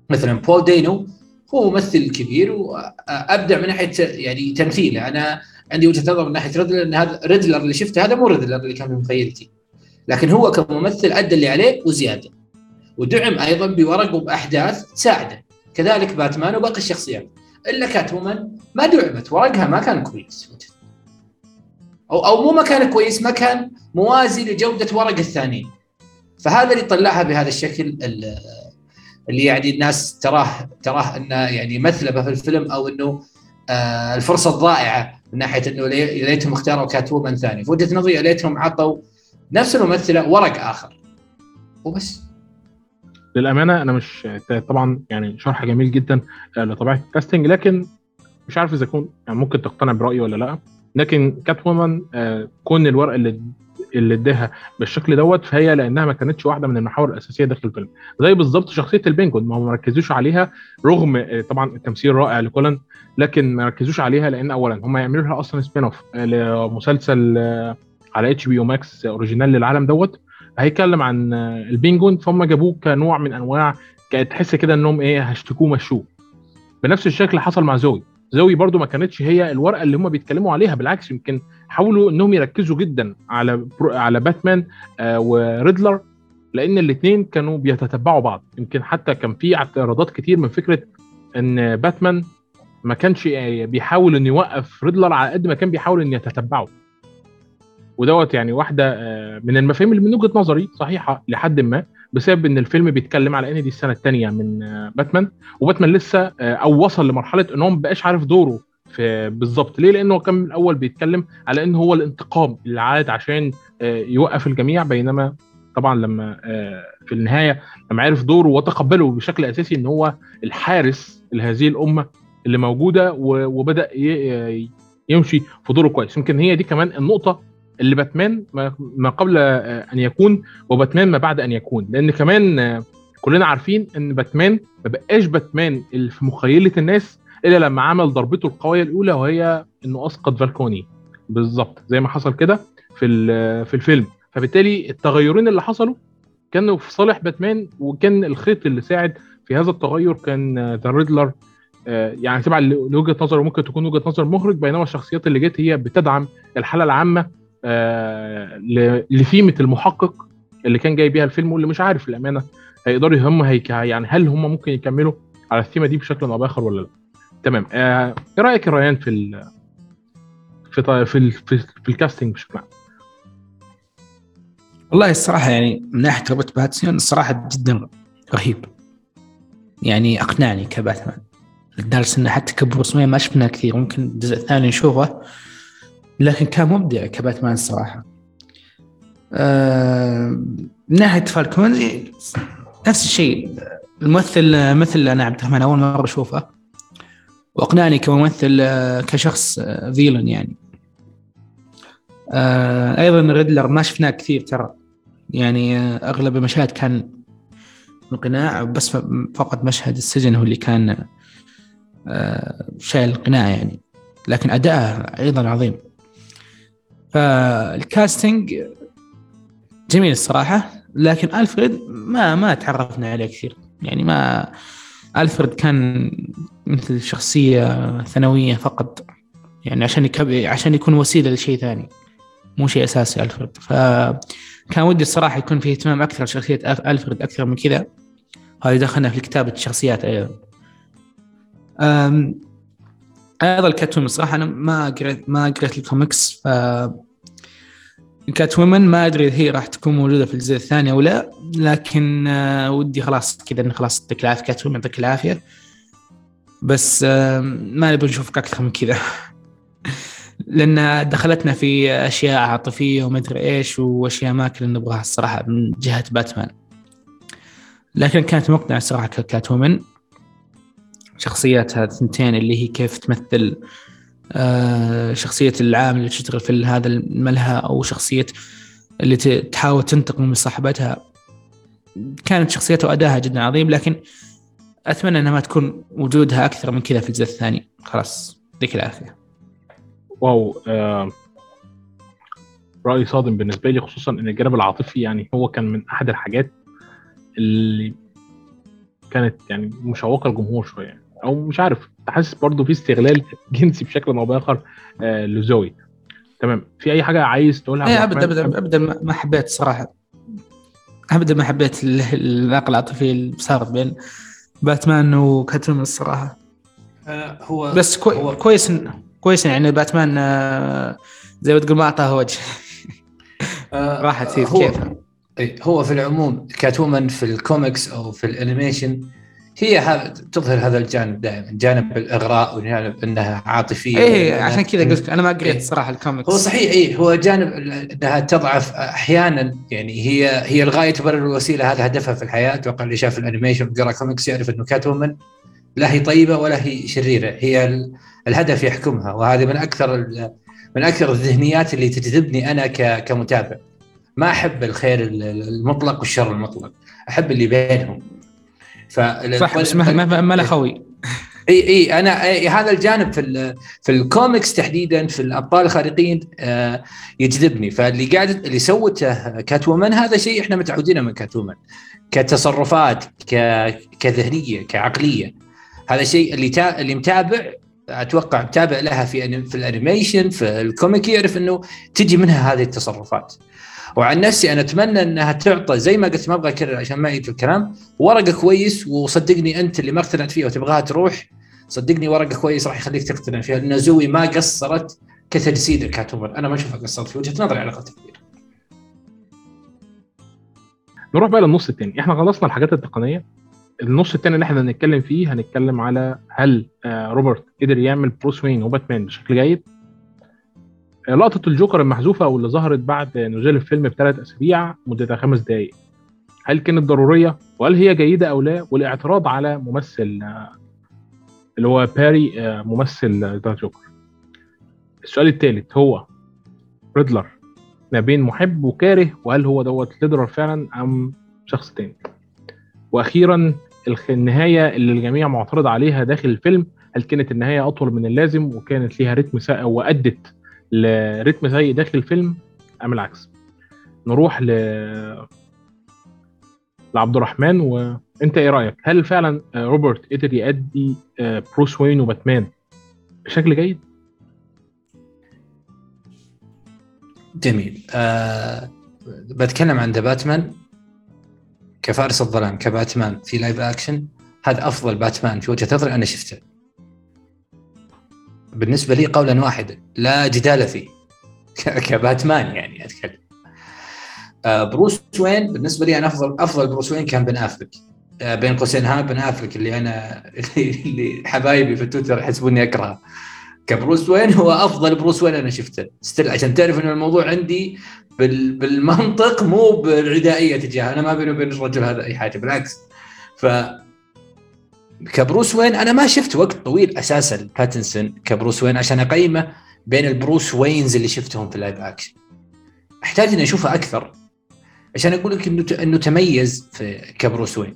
مثلا بول دينو هو ممثل كبير وأبدع من ناحية يعني تمثيله. أنا عندي وجهة نظر من ناحية ريدلر إن هذا ريدلر اللي شفته هذا مو ريدلر اللي كان في مخيلتي لكن هو كممثل أدى اللي عليه وزيادة. ودعم أيضا بورق وبأحداث تساعده. كذلك باتمان وباقي الشخصيات. إلا كات ما دعمت ورقها ما كان كويس. أو أو مو ما كان كويس ما كان موازي لجودة ورق الثانيين فهذا اللي طلعها بهذا الشكل اللي يعني الناس تراه تراه أنه يعني مثلبة في الفيلم أو إنه آه الفرصة الضائعة من ناحية إنه ليتهم اختاروا كات ثاني. في وجهة نظري ليتهم عطوا نفس الممثلة ورق آخر. وبس. للأمانة أنا مش طبعا يعني شرح جميل جدا آه، لطبيعة الكاستنج لكن مش عارف إذا كون يعني ممكن تقتنع برأيي ولا لأ. لكن كات وومن آه، كون الورق اللي اللي اداها بالشكل دوت فهي لأنها ما كانتش واحدة من المحاور الأساسية داخل الفيلم. زي بالظبط شخصية البنجون ما ما ركزوش عليها رغم آه، طبعا التمثيل رائع لكولن لكن ما ركزوش عليها لأن اولا هم يعملوا لها أصلا spin-off لمسلسل على HBO Max Original للعالم دوت. هيتكلم عن البينجوين فهم جابوه كنوع من أنواع تحس كده إنهم إيه هشتكوه مشوه. بنفس الشكل حصل مع زوي. زوي برضو ما كانتش هي الورقة اللي هم بيتكلموا عليها بالعكس يمكن حاولوا إنهم يركزوا جدا على على باتمان آه وريدلر لأن الاثنين كانوا بيتتبعوا بعض. يمكن حتى كان في اعتراضات كتير من فكرة إن باتمان ما كانش بيحاول إنه يوقف ريدلر على قد ما كان بيحاول إنه يتتبعه. ودوت يعني واحدة آه، من المفاهيم اللي من وجهة نظري صحيحة لحد ما بسبب إن الفيلم بيتكلم على إن دي السنة الثانية من آه، باتمان. وباتمان لسه آه، أو وصل لمرحلة إن هو ما بقاش عارف دوره في بالظبط. ليه؟ لأنه كان من الأول بيتكلم على إن هو الانتقام اللي عاد عشان يوقف الجميع بينما طبعا لما في النهاية لما عرف دوره وتقبله بشكل أساسي إن هو الحارس لهذه الأمة اللي موجودة وبدأ يمشي في دوره كويس. يمكن هي دي كمان النقطة اللي باتمان ما قبل آه، أن يكون وباتمان ما بعد أن يكون. لأن كمان آه، كلنا عارفين إن باتمان ما بقاش باتمان اللي في مخيلة الناس إلا لما عمل ضربته القوية الأولى وهي إنه أسقط فالكوني. بالظبط زي ما حصل كده في في الفيلم. فبالتالي التغيرين اللي حصلوا كانوا في صالح باتمان وكان الخيط اللي ساعد في هذا التغير كان the آه، ريدلر يعني تبع لوجهه نظر ممكن تكون وجهة نظر مخرج بينما الشخصيات اللي جت هي بتدعم الحالة العامة آه، لثيمة المحقق اللي كان جاي بيها الفيلم واللي مش عارف للأمانة هيقدروا هم هيك يعني هل هم ممكن يكملوا على الثيمة دي بشكل أو بآخر ولا لا. تمام. آه، إيه رأيك يا ريان في ال في في في, في الكاستنج بشكل عام؟ والله الصراحة يعني من ناحية روبرت باتسون الصراحة جدا رهيب. يعني أقنعني كباتمان. لدرجة إنه حتى كبروس ما شفنا كثير. ممكن الجزء الثاني نشوفه. لكن كان مبدع كباتمان الصراحه آه من ناحية فالكون نفس الشيء. الممثل مثل أنا عبد الرحمن أول مرة أشوفه. وأقنعني كممثل آه، كشخص فيلن آه، يعني. آه أيضا ريدلر ما شفناه كثير ترى. يعني آه أغلب المشاهد كان القناع بس فقط مشهد السجن هو اللي كان آه شايل القناع يعني. لكن أداءه أيضا عظيم. فالكاستنج جميل الصراحة لكن ألفريد ما ما تعرفنا عليه كثير. يعني ما ألفريد كان مثل شخصية ثانوية فقط. يعني عشان يكب... عشان يكون وسيلة لشيء ثاني. مو شيء أساسي ألفريد. فكان ودي الصراحة يكون في اهتمام أكثر لشخصية ألفريد أكثر من كذا. هذا دخلنا في كتابة الشخصيات أيضا. أيضا الكات وومن الصراحه أنا ما قريت ما قريت الكوميكس ف كات وومن ما أدري هي راح تكون موجودة في الجزء الثاني أو لا لكن آه، ودي خلاص كذا انه خلاص يعطيك العافية كات وومن يعطيك العافية. بس آه، ما نبي نشوفك أكثر من كذا. لأن دخلتنا في أشياء عاطفية وما أدري إيش وأشياء ما كنا نبغاها الصراحة من جهة باتمان. لكن كانت مقنعة الصراحه كات وومن شخصياتها الثنتين اللي هي كيف تمثل آه، شخصية العامل اللي تشتغل في هذا الملهى أو شخصية اللي تحاول تنتقم من صاحبتها. كانت شخصيتها وأداها جدا عظيم لكن أتمنى أنها ما تكون وجودها أكثر من كذا في الجزء الثاني. خلاص يعطيك العافية. واو آه رأي صادم بالنسبة لي خصوصا أن الجانب العاطفي يعني هو كان من أحد الحاجات اللي كانت يعني مشوقة الجمهور شوية. يعني. أو مش عارف حاسس برضه في استغلال جنسي بشكل أو بآخر آه لزوي. تمام. في أي حاجة عايز تقولها إيه ابدا ابدا ابدا ما حبيت صراحة. ابدا ما حبيت ال- العلاقه العاطفيه اللي صارت بين باتمان وكات وومن الصراحة. آه، هو بس كوي هو- كويس كويس يعني باتمان آه، زي ما تقول ما أعطاه وجه. آه، راح تصير هو- كيفها إيه، هو في العموم كات وومن في الكوميكس أو في ال animation هي ها تظهر هذا الجانب دائما جانب الإغراء وجانب إنها عاطفية وإنها- عشان كذا قلت أنا ما قريت إيه. صراحة الكوميكس هو صحيح اي هو جانب إنها تضعف أحيانا يعني هي هي الغاية تبرر الوسيلة هذا هدفها في الحياة أتوقع اللي شاف ال animation وقرأ كوميكس يعرف إنه كات وومن لا هي طيبة ولا هي شريرة هي ال- الهدف يحكمها وهذه من أكثر من أكثر الذهنيات اللي تجذبني أنا كمتابع. ما أحب الخير ال- ال- المطلق والشر المطلق أحب اللي بينهم. صح بس ما ما, ما له خوي. اي اي أنا أي هذا الجانب في ال- في الكوميكس تحديدا في الأبطال الخارقين آه، يجذبني. فاللي قاعد اللي سوته كات وومن هذا شيء إحنا متعودين من كات وومن كتصرفات ك كذهنية كعقلية. هذا شيء اللي تا... اللي متابع أتوقع متابع لها في في ال animation في ال comic يعرف إنه تجي منها هذه التصرفات. وعن نفسي أنا أتمنى أنها تعطى زي ما قلت ما أبغى أكرر عشان ما يجي الكلام. ورقة كويس وصدقني أنت اللي ما اقتنعت فيها وتبغاها تروح صدقني ورقة كويس راح يخليك تقتنع فيها لأن زوي ما قصرت كتجسيد الكاتومن أنا ما أشوفها قصرت في وجهة نظري على أقل تقدير نروح بقى للنص التاني. إحنا خلصنا الحاجات التقنية. النص التاني اللي إحنا هنتكلم فيه هنتكلم على هل آه، روبرت قدر يعمل بروس وين وباتمان بشكل جيد؟ لقطة الجوكر المحذوفة واللي ظهرت بعد نزول الفيلم بثلاث أسابيع مدتها خمس دقائق هل كانت ضرورية؟ وهل هي جيدة أو لا؟ والاعتراض على ممثل اللي هو باري ممثل the جوكر. السؤال الثالث هو ريدلر ما بين محب وكاره وهل هو دوت ريدلر فعلا أم شخص تاني؟ وأخيرا الخ- النهاية اللي الجميع معترض عليها داخل الفيلم هل كانت النهاية أطول من اللازم وكانت ليها رتم سيء وأدت لرتم سيء داخل الفيلم ام العكس. نروح ل لعبد الرحمن وانت إيه رأيك؟ هل فعلا آه، روبرت قدر يأدي آه، بروس وين وباتمان بشكل جيد؟ جميل. أه بتكلم عن The Batman. كفارس الظلام كباتمان في live action هذا أفضل باتمان في وجهة نظري أنا شفته. بالنسبة لي قولا واحدا لا جدال فيه. كباتمان يعني أتكلم. آه بروس وين؟ بالنسبة لي أنا أفضل أفضل بروس وين كان بن أفلك. آه بين قوسين ها بن أفلك اللي أنا اللي, حبايبي في تويتر يحسبوني أكرهه. كبروس وين هو أفضل بروس وين أنا شفته. still عشان تعرف إنه الموضوع عندي بال بالمنطق مو بالعدائية تجاهه. أنا ما بيني وبين الرجل هذا أي حاجة بالعكس. ف كبروس وين؟ أنا ما شفت وقت طويل أساسا باتنسون كبروس وين؟ عشان أقيمه بين ال Bruce Waynes اللي شفتهم في ال live action أحتاج إني أشوفه أكثر عشان أقول لك إنه إنه تميز في كبروس وين.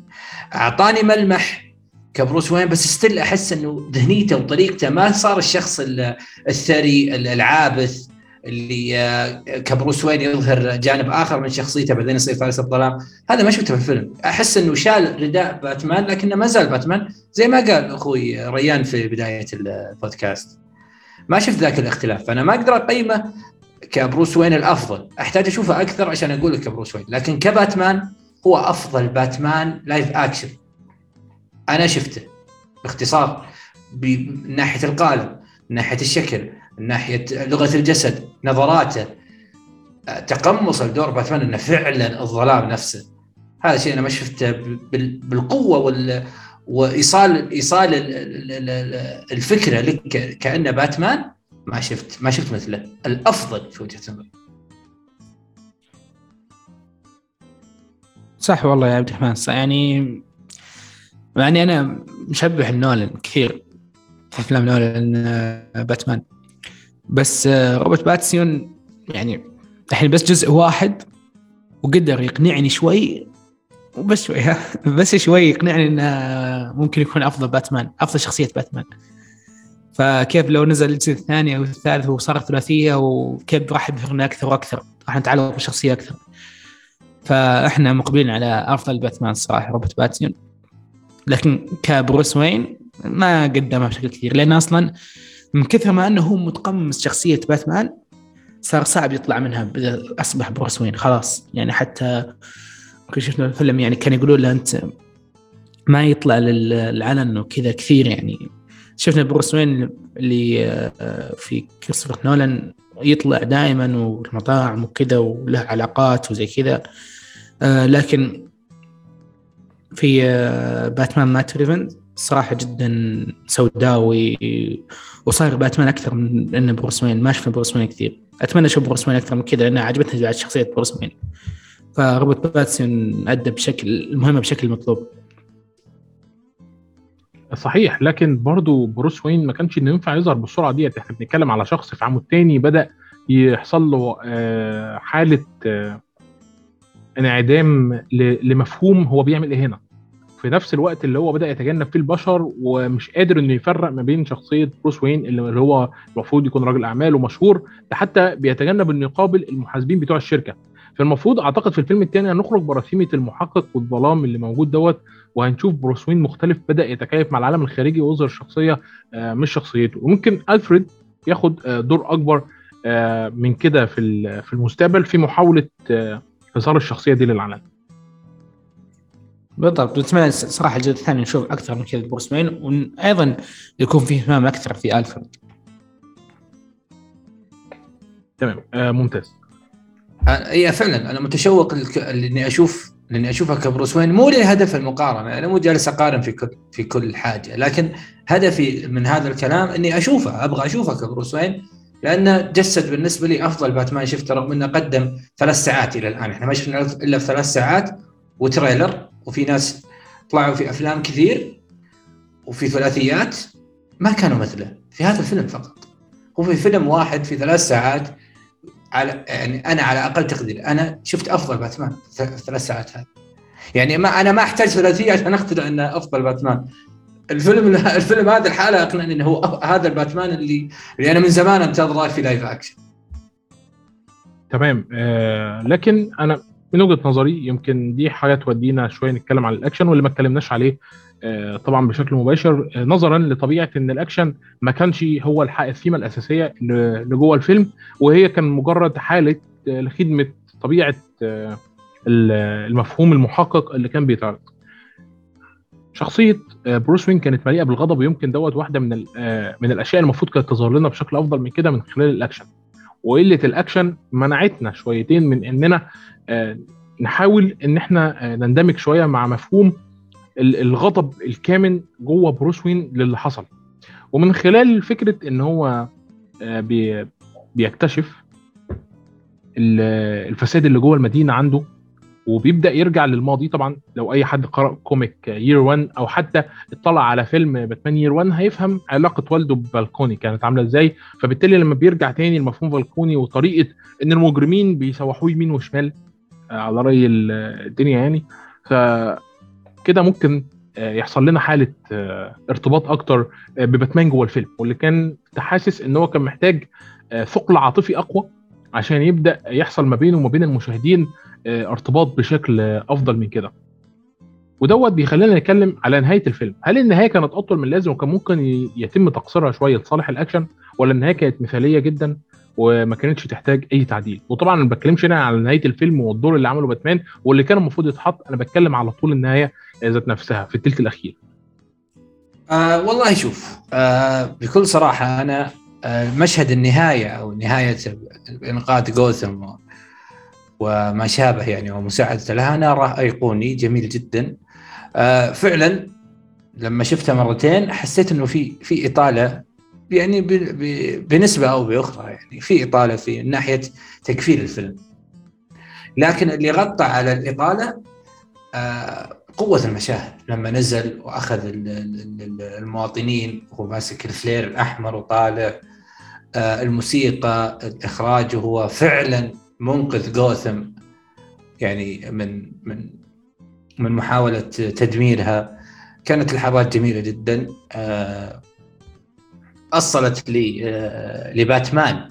أعطاني ملمح كبروس وين بس still أحس إنه ذهنيته وطريقته ما صار الشخص ال- الثري ال- العابث. اللي آه، كبروس وين يظهر جانب آخر من شخصيته بعدين يصير فارس الظلام. هذا ما شفته في الفيلم. أحس إنه شال رداء باتمان لكنه ما زال باتمان زي ما قال أخوي ريان في بداية البودكاست. ما شفت ذاك الاختلاف. فانا ما أقدر أقيمه كبروس وين الأفضل. أحتاج أشوفه أكثر عشان أقول لك كبروس وين. لكن كباتمان هو أفضل باتمان live action أنا شفته باختصار من ناحيه القالب من ناحية الشكل من ناحية لغة الجسد نظراته آه، تقمص الدور باتمان إنه فعلا الظلام نفسه. هذا شيء أنا ما شفته بال- بالقوة وال وايصال إيصال ال- ال- ال- ال- الفكرة لك كأنه باتمان ما شفت ما شفت مثله. الأفضل في وجهة نظري. صح والله يا عبد الرحمن. يعني يعني أنا مشبه نولان كثير أفلام نولان آه، باتمان. بس آه، روبرت باتسيون يعني الحين بس جزء واحد وقدر يقنعني شوي وبس شوي ها؟ بس شوي يقنعني إنه ممكن يكون أفضل باتمان أفضل شخصية باتمان. فكيف لو نزل الجزء الثاني أو الثالث وصارت ثلاثيه وكيف راح يبهرنا أكثر وأكثر؟ راح نتعلق بالشخصيه أكثر. فإحنا مقبلين على أفضل باتمان الصراحه روبرت باتسون لكن كبروس وين ما قدمها بشكل كثير لأن أصلا من كثر ما أنه هو متقمص شخصية باتمان صار صعب يطلع منها أصبح بروس وين خلاص. يعني حتى شفنا الفيلم يعني كان يقولون له أنت ما يطلع للعلن وكذا كثير يعني. شفنا بروس وين اللي آه، في كريستوفر نولان يطلع دائما والمطاعم وكذا وله علاقات وزي كذا. آه، لكن في آه، باتمان مات ريفن صراحة جدا سوداوي وصاير باتمان أكثر من إنه بروس وين. ما شفنا بروس وين كثير. أتمنى أشوف بروس وين أكثر من كذا لأن عجبتني بعد شخصية بروس وين. فروبرت باتنسون أدى بشكل المهمة بشكل مطلوب. صحيح لكن برضه بروس وين ما كانش إنه ينفع يظهر بالسرعة ديت. إحنا بنتكلم على شخص في عامه الثاني بدأ يحصل له آه، حالة آه، انعدام لمفهوم هو بيعمل إيه هنا. في نفس الوقت اللي هو بدأ يتجنب فيه البشر ومش قادر إنه يفرق ما بين شخصية بروس وين اللي هو المفروض يكون راجل أعمال ومشهور ده حتى بيتجنب إنه يقابل المحاسبين بتوع الشركة. فالمفروض أعتقد في الفيلم الثاني هنخرج برسيمه المحقق والظلام اللي موجود دوت وهنشوف بروس وين مختلف بدأ يتكيف مع العالم الخارجي ويظهر شخصية آه، مش شخصيته. وممكن ألفريد ياخد آه، دور أكبر آه، من كده في في المستقبل في محاولة اظهار الشخصية دي للعالم. بالضبط. نتمنى صراحة الجزء الثاني نشوف أكثر من كذا بروس وين وأيضا يكون فيه اهتمام أكثر في الفريد تمام. آه ممتاز. اي فعلا أنا متشوق اني أشوف لأني اشوفها كبروس وين. مو لهدف المقارنة أنا مو جالس أقارن في كل في كل حاجة لكن هدفي من هذا الكلام إني أشوفه أبغى أشوفه كبروس وين لأنه جسد بالنسبة لي أفضل باتمان شفته رغم إنه قدم ثلاث ساعات إلى الآن. إحنا ما شفنا إلا في ثلاث ساعات وتريلر وفي ناس طلعوا في أفلام كثير وفي ثلاثيات ما كانوا مثله في هذا الفيلم فقط. هو في فيلم واحد في ثلاث ساعات على يعني أنا على أقل تقدير أنا شفت أفضل باتمان في الثلاث ساعات هذه. يعني ما أنا ما أحتاج ثلاثيه عشان اقتنع انه أفضل باتمان. الفيلم الفيلم هذا الحالة أقنعني إنه هو هذا الباتمان اللي اللي أنا من زمان أنتظره في live action تمام. آه لكن أنا من وجهة نظري يمكن دي حاجة تودينا شوية نتكلم عن الأكشن واللي ما اتكلمناش عليه آه، طبعا بشكل مباشر. آه، نظرا لطبيعة إن الأكشن ما كانش هو الثيمه الأساسية لجوه الفيلم وهي كان مجرد حالة آه، لخدمة طبيعة المفهوم المحقق اللي كان بيتعرض. شخصية بروس وين كانت مليئة بالغضب ويمكن دوت واحدة من من الأشياء المفروض كانت تظهر لنا بشكل أفضل من كده من خلال الأكشن. وقلة الأكشن منعتنا شويتين من إننا نحاول إن إحنا نندمج شوية مع مفهوم الغضب الكامن جوه بروس وين للي حصل. ومن خلال فكرة إن هو آه، بيكتشف الفساد اللي جوه المدينة عنده وبيبدأ يرجع للماضي. طبعا لو أي حد قرأ كوميك يير 1 أو حتى اطلع على فيلم باتمان يير 1 هيفهم علاقة والده ببالكوني كانت عاملة إزاي. فبالتالي لما بيرجع تاني لمفهوم بالكوني وطريقة إن المجرمين بيسوحوه يمين وشمال آه، على رأي الدنيا يعني ف كده ممكن آه، يحصل لنا حالة آه، ارتباط أكتر بباتمان جوه الفيلم. واللي كان تحاسس إن هو كان محتاج ثقل عاطفي أقوى عشان يبدأ يحصل ما بينه وما بين المشاهدين ارتباط بشكل افضل من كده. ودوت بيخلينا نتكلم على نهاية الفيلم. هل النهاية كانت أطول من اللازم وكان ممكن يتم تقصيرها شوية لصالح الأكشن ولا النهاية كانت مثالية جدا وما كانتش تحتاج أي تعديل؟ وطبعا ما بتكلمش هنا على نهاية الفيلم والدور اللي عمله باتمان واللي كان المفروض يتحط أنا بتكلم على طول النهاية ذات نفسها في الثلث الأخير. آه والله شوف آه بكل صراحة أنا آه مشهد النهاية أو نهاية انقاذ جوثم وما شابه يعني ومساعدته لها أنا اراه أيقوني جميل جدا. آه فعلا لما شفته مرتين حسيت إنه في في إطالة يعني بنسبة أو بأخرى يعني في إطالة في ناحية تكفير الفيلم. لكن اللي غطى على الإطالة آه قوة المشاهد. لما نزل وأخذ المواطنين وهو ماسك الفلير الأحمر وطالع آه، الموسيقى الإخراج هو فعلا منقذ جوثم يعني من من من محاولة تدميرها. كانت لحظات جميلة جدا. آه، أصلت آه، لباتمان.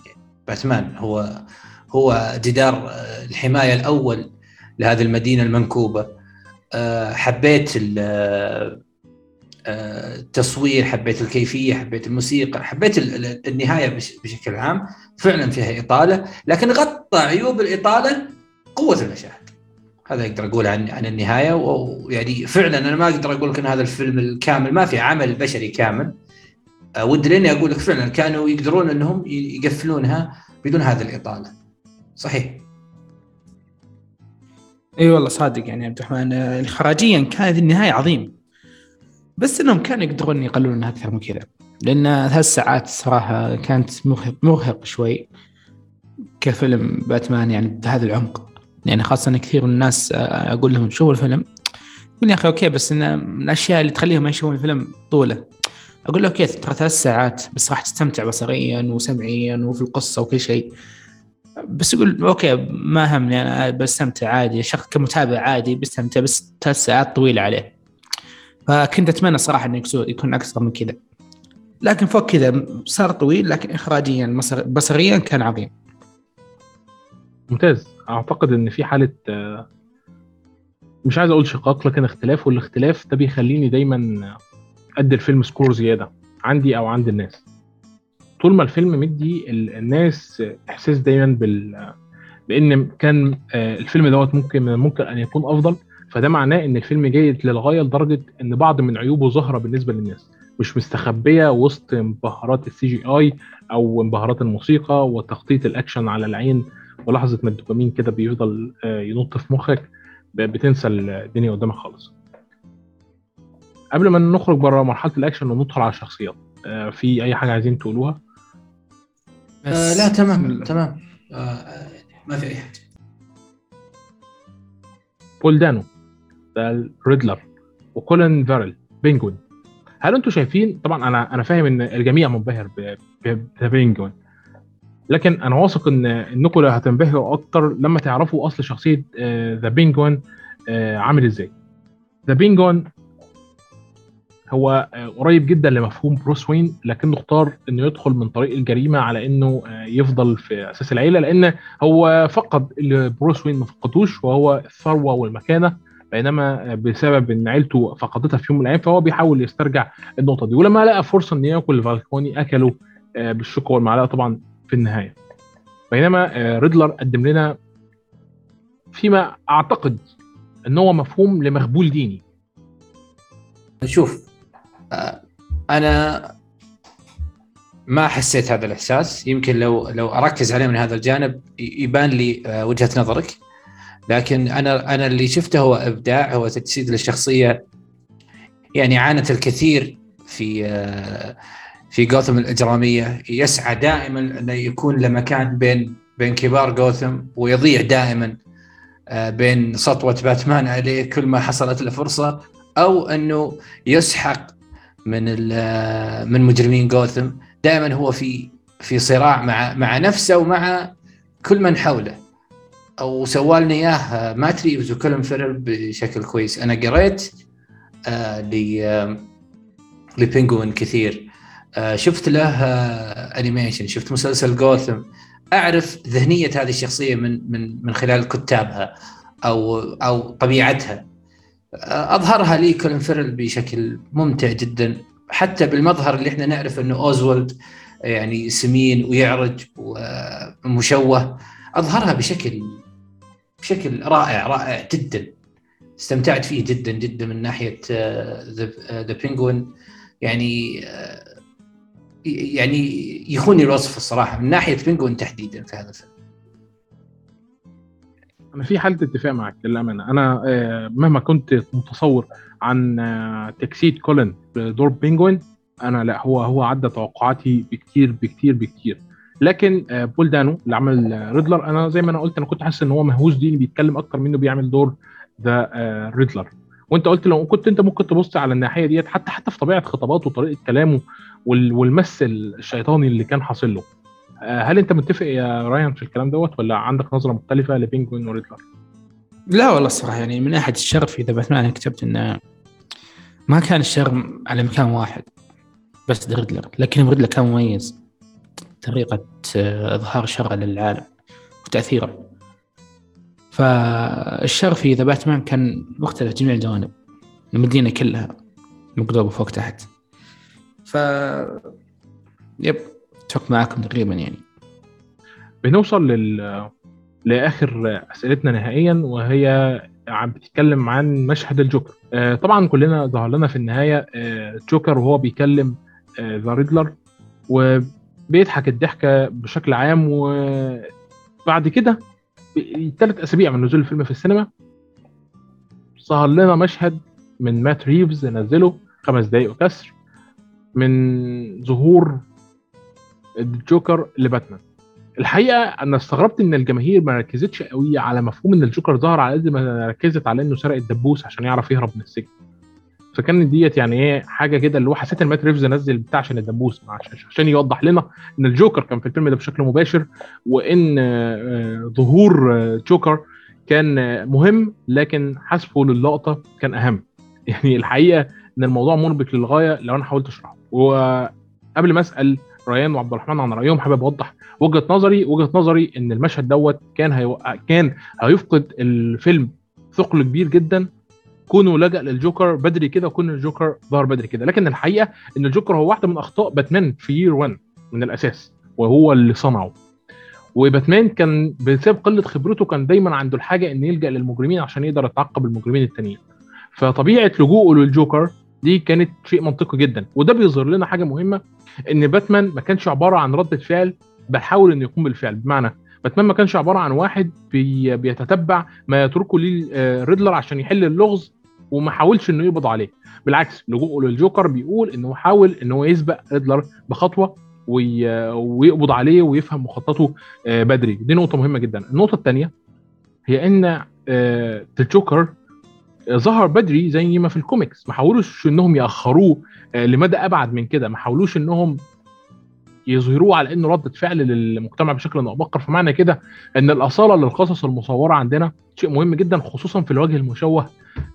باتمان هو هو جدار الحماية الأول لهذه المدينة المنكوبة. آه، حبيت آه، التصوير حبيت الكيفية حبيت الموسيقى حبيت النهاية بشكل عام فعلا فيها إطالة لكن غطى عيوب الإطالة قوة المشاهد. هذا أقدر أقول عن عن النهاية ويعني فعلا أنا ما أقدر أقول لك إن هذا الفيلم الكامل ما في عمل بشري كامل. آه، ودي لأني أقول لك فعلا كانوا يقدرون إنهم يقفلونها بدون هذه الإطالة. صحيح؟ إي والله صادق يعني عبد الرحمن. آه، خراجيا كانت النهاية عظيمة. بس إنهم كانوا يقدرون يقللونها أكثر من كذا. لأن ثلاث ساعات صراحة كانت مرهق مرهق شوي كفيلم باتمان يعني بهذا العمق. يعني خاصة كثير من الناس آه، أقول لهم شوفوا الفيلم. يقول يا أخي okay بس إن من الأشياء اللي تخليهم ما يشوفون الفيلم طوله. أقول له okay ترى ثلاث ساعات بس راح تستمتع بصريا وسمعيا وفي القصة وكل شيء. بس يقول okay ما همني أنا بستمتع عادي. شخص كمتابع عادي بستمتع بس ثلاث ساعات طويلة عليه. فكنت أتمنى صراحة إنه يكون أكثر من كذا. لكن فوق كذا صار طويل لكن اخراجيا بصريا كان عظيم. ممتاز. أعتقد إن في حالة مش عايز أقول شقاق لكن اختلاف والاختلاف ده بيخليني دايما أدي الفيلم score زيادة عندي أو عند الناس. طول ما الفيلم مدي الناس إحساس دايما بال بإن كان الفيلم دوت ممكن ممكن أن يكون أفضل. فده معناه إن الفيلم جيد للغاية لدرجة إن بعض من عيوبه ظاهرة بالنسبة للناس. مش مستخبية وسط انبهارات ال CGI أو انبهارات الموسيقى وتخطيط الأكشن على العين ولحظة ما الدوبامين كده بيفضل ينط في مخك بتنسى الدنيا قدامك خالص. قبل ما نخرج بره مرحلة الأكشن وندخل على الشخصيات في أي حاجة عايزين تقولوها؟ آه لا تمام تمام. آه ما في أي حاجة. بول دانو ده ال Riddler وكولين فيرل Penguin هل أنتم شايفين؟ طبعا أنا أنا فاهم إن الجميع منبهر ب Penguin لكن أنا واثق إن إنكم هتنبهروا أكتر لما تعرفوا أصل شخصية The Penguin عامل إزاي. The Penguin هو قريب جدا لمفهوم بروس وين لكنه اختار إنه يدخل من طريق الجريمة على إنه يفضل في أساس العيلة لأن هو فقد اللي بروس وين ما فقدوش وهو الثروة والمكانة. بينما بسبب إن عيلته فقدتها في يوم من الأيام فهو بيحاول يسترجع النقطة دي. ولما لقى فرصة إن يأكل فالكوني أكله بالشوكة والمعلقة طبعا في النهاية. بينما ريدلر قدم لنا فيما أعتقد إن هو مفهوم لمخبول ديني. شوف أنا ما حسيت هذا الإحساس. يمكن لو لو أركز عليه من هذا الجانب يبان لي وجهة نظرك. لكن أنا أنا اللي شفته هو إبداع هو تجسيد للشخصية. يعني عانت الكثير في في جوثم الإجرامية. يسعى دائما انه يكون له مكان بين بين كبار جوثم ويضيع دائما بين سطوة باتمان عليه كل ما حصلت له فرصة أو أنه يسحق من من مجرمين جوثم. دائما هو في في صراع مع مع نفسه ومع كل من حوله. أو سوى لنا اياه مات ريفز وكولن فيرل بشكل كويس. أنا قريت آه ل ل Penguin كثير. آه شفت له آه animation شفت مسلسل جوثم أعرف ذهنية هذه الشخصية من من من خلال كتابها أو أو طبيعتها. أظهرها لي كولين فيرل بشكل ممتع جدا. حتى بالمظهر اللي إحنا نعرف إنه أوزولد يعني سمين ويعرج ومشوه أظهرها بشكل بشكل رائع رائع جدا. استمتعت فيه جدا جدا من ناحية ذا بينجوين يعني يعني يخوني الوصف الصراحة من ناحية بينجوين تحديدا في هذا الفيلم. أنا في حالة اتفاق معك للامانه أنا مهما كنت متصور عن تجسيد كولين بدور Penguin أنا لا هو هو عدى توقعاتي بكتير بكتير بكتير. لكن بول دانو اللي عمل Riddler أنا زي ما أنا قلت أنا كنت حاسس إن هو مهووس ديني بيتكلم أكتر منه بيعمل دور The Riddler. وأنت قلت لو كنت أنت ممكن تبص على الناحية ديت حتى حتى في طبيعة خطاباته وطريقة كلامه والمس الشيطاني اللي كان حاصل له. هل أنت متفق يا رايان في الكلام دوت ولا عندك نظرة مختلفة ل Penguin و Riddler؟ لا والله الصراحة يعني من ناحية الشر في The Batman كتبت إنه ما كان الشر على مكان واحد بس Riddler. لكن Riddler كان مميز. طريقة إظهار شره للعالم وتأثيره. فالشر في The Batman كان مختلف جميع الجوانب المدينة كلها مقلوبة فوق تحت. ف yep اتفق معاكم تقريبا يعني. بنوصل لل لآخر أسئلتنا نهائيا وهي عم بتتكلم عن مشهد الجوكر. آه، طبعا كلنا ظهر لنا في النهاية آه، جوكر وهو بيكلم The Riddler وبيضحك الضحكة بشكل عام وبعد كده ثلاث أسابيع من نزول الفيلم في السينما ظهر لنا مشهد من مات ريفز نزله خمس دقايق وكسر من ظهور الجوكر لباتمان. الحقيقة أنا استغربت إن الجماهير ما ركزتش قوي على مفهوم إن الجوكر ظهر على قد ما ركزت على إنه سرق الدبوس عشان يعرف يهرب من السجن. فكان ديت يعني إيه حاجة كده اللي هو حسيت إن مات ريفز نزل بتاع عشان الدبوس عشان, يوضح لنا إن الجوكر كان في الفيلم ده بشكل مباشر وإن آه، ظهور آه، جوكر كان آه، مهم لكن حذفه للقطة كان أهم. يعني الحقيقة إن الموضوع مربك للغاية لو أنا حاولت أشرحه. وقبل ما أسأل ريان وعبد الرحمن عن رأيهم حابب أوضح وجهة نظري وجهة نظري إن المشهد دوت كان هيو... كان هيفقد الفيلم ثقل كبير جدا كونه لجأ للجوكر بدري كده وكون الجوكر ظهر بدري كده. لكن الحقيقة إن الجوكر هو واحدة من أخطاء باتمان في يير 1 من الأساس وهو اللي صنعه. وباتمان كان بسبب قلة خبرته كان دايما عنده الحاجة إن يلجأ للمجرمين عشان يقدر يتعقب المجرمين التانيين. فطبيعة لجوءه للجوكر دي كانت شيء منطقي جدا. وده بيظهر لنا حاجة مهمة إن باتمان ما كانش عبارة عن ردة فعل بحاول إنه يقوم بالفعل. بمعنى باتمان ما كانش عبارة عن واحد بي بيتتبع ما يتركه ليه آه، عشان يحل اللغز وما حاولش إنه يقبض عليه. بالعكس لجوءه للجوكر بيقول إنه حاول ان هو يسبق ريدلر بخطوة ويقبض عليه ويفهم مخططه آه، بدري. دي نقطة مهمة جدا. النقطة الثانية هي إن آه، الجوكر ظهر بدري زي ما في الكوميكس. ما حاولوش إنهم يأخروه لمدى أبعد من كده. ما حاولوش إنهم يظهروه على إنه ردة فعل للمجتمع بشكل أو بآخر. فمعنى كده إن الأصالة للقصص المصورة عندنا شيء مهم جدا خصوصا في الوجه المشوه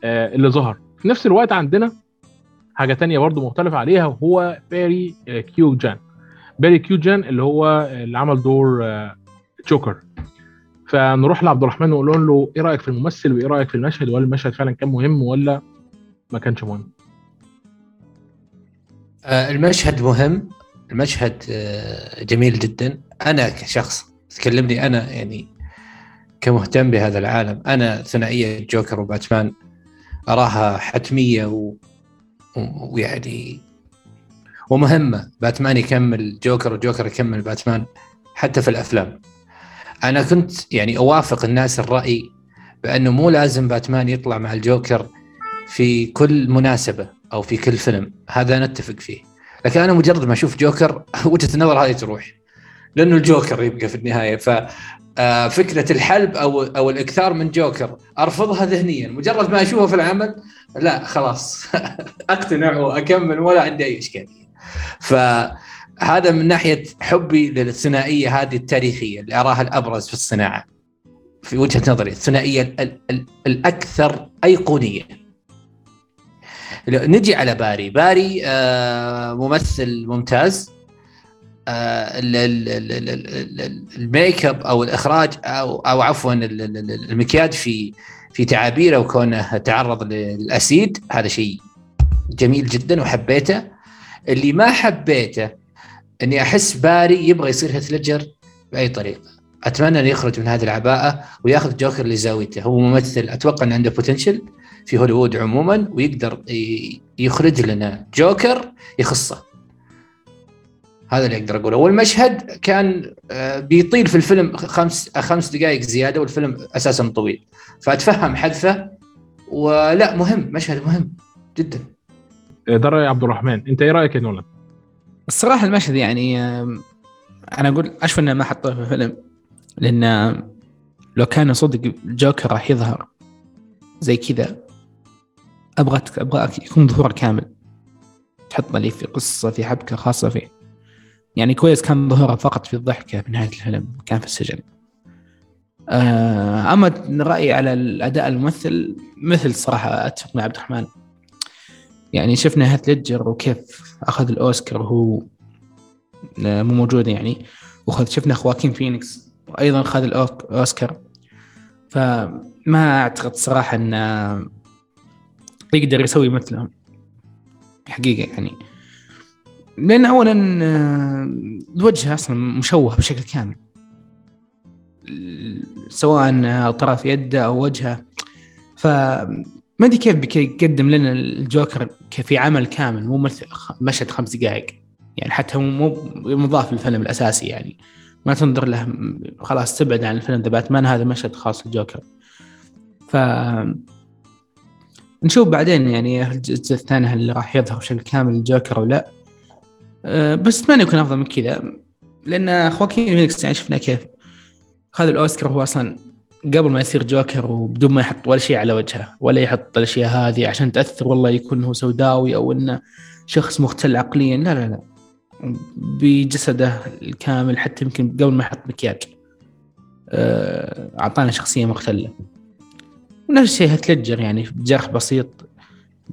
آه، اللي ظهر. في نفس الوقت عندنا حاجة تانية برضو مختلف عليها وهو باري آه، كيوجان باري كيوجان اللي هو اللي عمل دور آه، جوكر. فنروح لعبد الرحمن ونقول له إيه رأيك في الممثل وإيه رأيك في المشهد؟ وهل المشهد فعلا كان مهم ولا ما كانش مهم؟ المشهد مهم. المشهد آه، جميل جدا. أنا كشخص تكلمني أنا يعني كمهتم بهذا العالم أنا ثنائية جوكر وباتمان أراها حتمية و... ويعني ومهمة. باتمان يكمل جوكر وجوكر يكمل باتمان حتى في الأفلام. أنا كنت يعني أوافق الناس الرأي بأنه مو لازم باتمان يطلع مع الجوكر في كل مناسبة أو في كل فيلم. هذا نتفق فيه. لكن أنا مجرد ما أشوف جوكر وجهة النظر هذه تروح. لأنه الجوكر يبقى في النهاية. ف آه، فكرة الحلب أو أو الإكثار من جوكر أرفضها ذهنيا. مجرد ما أشوفه في العمل لا خلاص. أقتنع وأكمل ولا عندي أي إشكالية. فهذا من ناحية حبي للثنائية هذه التاريخية اللي أراها الأبرز في الصناعة. في وجهة نظري الثنائية الأكثر أيقونية. نجي على باري. باري آه ممثل ممتاز. آه ال make up أو الإخراج أو أو عفوا المكياج في في تعابيره وكونه تعرض لل acid هذا شيء جميل جدا وحبيته. اللي ما حبيته إني أحس باري يبغى يصير هيث ليدجر بأي طريقة. أتمنى إنه يخرج من هذه العباءة ويأخذ جوكر لزاويته هو ممثل أتوقع إنه عنده بوتنشل في هوليوود عموما ويقدر يخرج لنا جوكر يخصه. هذا اللي أقدر أقوله. والمشهد كان آه، بيطيل في الفيلم خمس خمس دقائق زيادة والفيلم أساسا طويل. فأتفهم حذفه ولا مهم مشهد مهم جدا. ده راي عبد الرحمن أنت إيه رأيك يا نولان؟ الصراحة المشهد يعني أنا أقول أشوف إنه ما حطوه في الفيلم لأن لو كان صدق جوكر راح يظهر زي كذا أبغى أبغى يكون ظهور كامل. تحط لي في قصة في حبكة خاصة فيه يعني كويس كان ظهوره فقط في الضحكة في نهاية الفيلم كان في السجن. آه، أما رأيي على الأداء الممثل صراحة أتفق مع عبد الرحمن. يعني شفنا هيث ليدجر وكيف أخذ الأوسكار وهو آه، مو موجود يعني. وخذ شفنا خواكين فينيكس وأيضا اخذ الاوسكار فما أعتقد صراحة إن يقدر يسوي مثلهم حقيقة يعني. لأن اولا الوجه أصلا مشوه بشكل كامل. سواء طرف يده أو وجهه. ف ما أدري كيف بيقدم لنا الجوكر في عمل كامل مو مثل مشهد خمس دقائق. يعني حتى مو مضاف للفيلم الأساسي يعني. ما تنظر له خلاص تبعد عن الفيلم ذا باتمان هذا مشهد خاص للجوكر. ف نشوف بعدين يعني الجزء الثاني هل راح يظهر بشكل كامل الجوكر أو لا. أه، بس أتمنى يكون أفضل من كذا لأن خواكين فينيكس يعني شفنا كيف؟ خذ الأوسكار هو أصلا قبل ما يصير جوكر وبدون ما يحط ولا شيء على وجهه ولا يحط الأشياء هذه عشان تأثر والله يكون هو سوداوي أو إنه شخص مختل عقليا لا لا لا. بجسده الكامل حتى يمكن قبل ما يحط مكياج. أه، أعطانا شخصية مختلة. ونفس الشيء هتلجر يعني جرح بسيط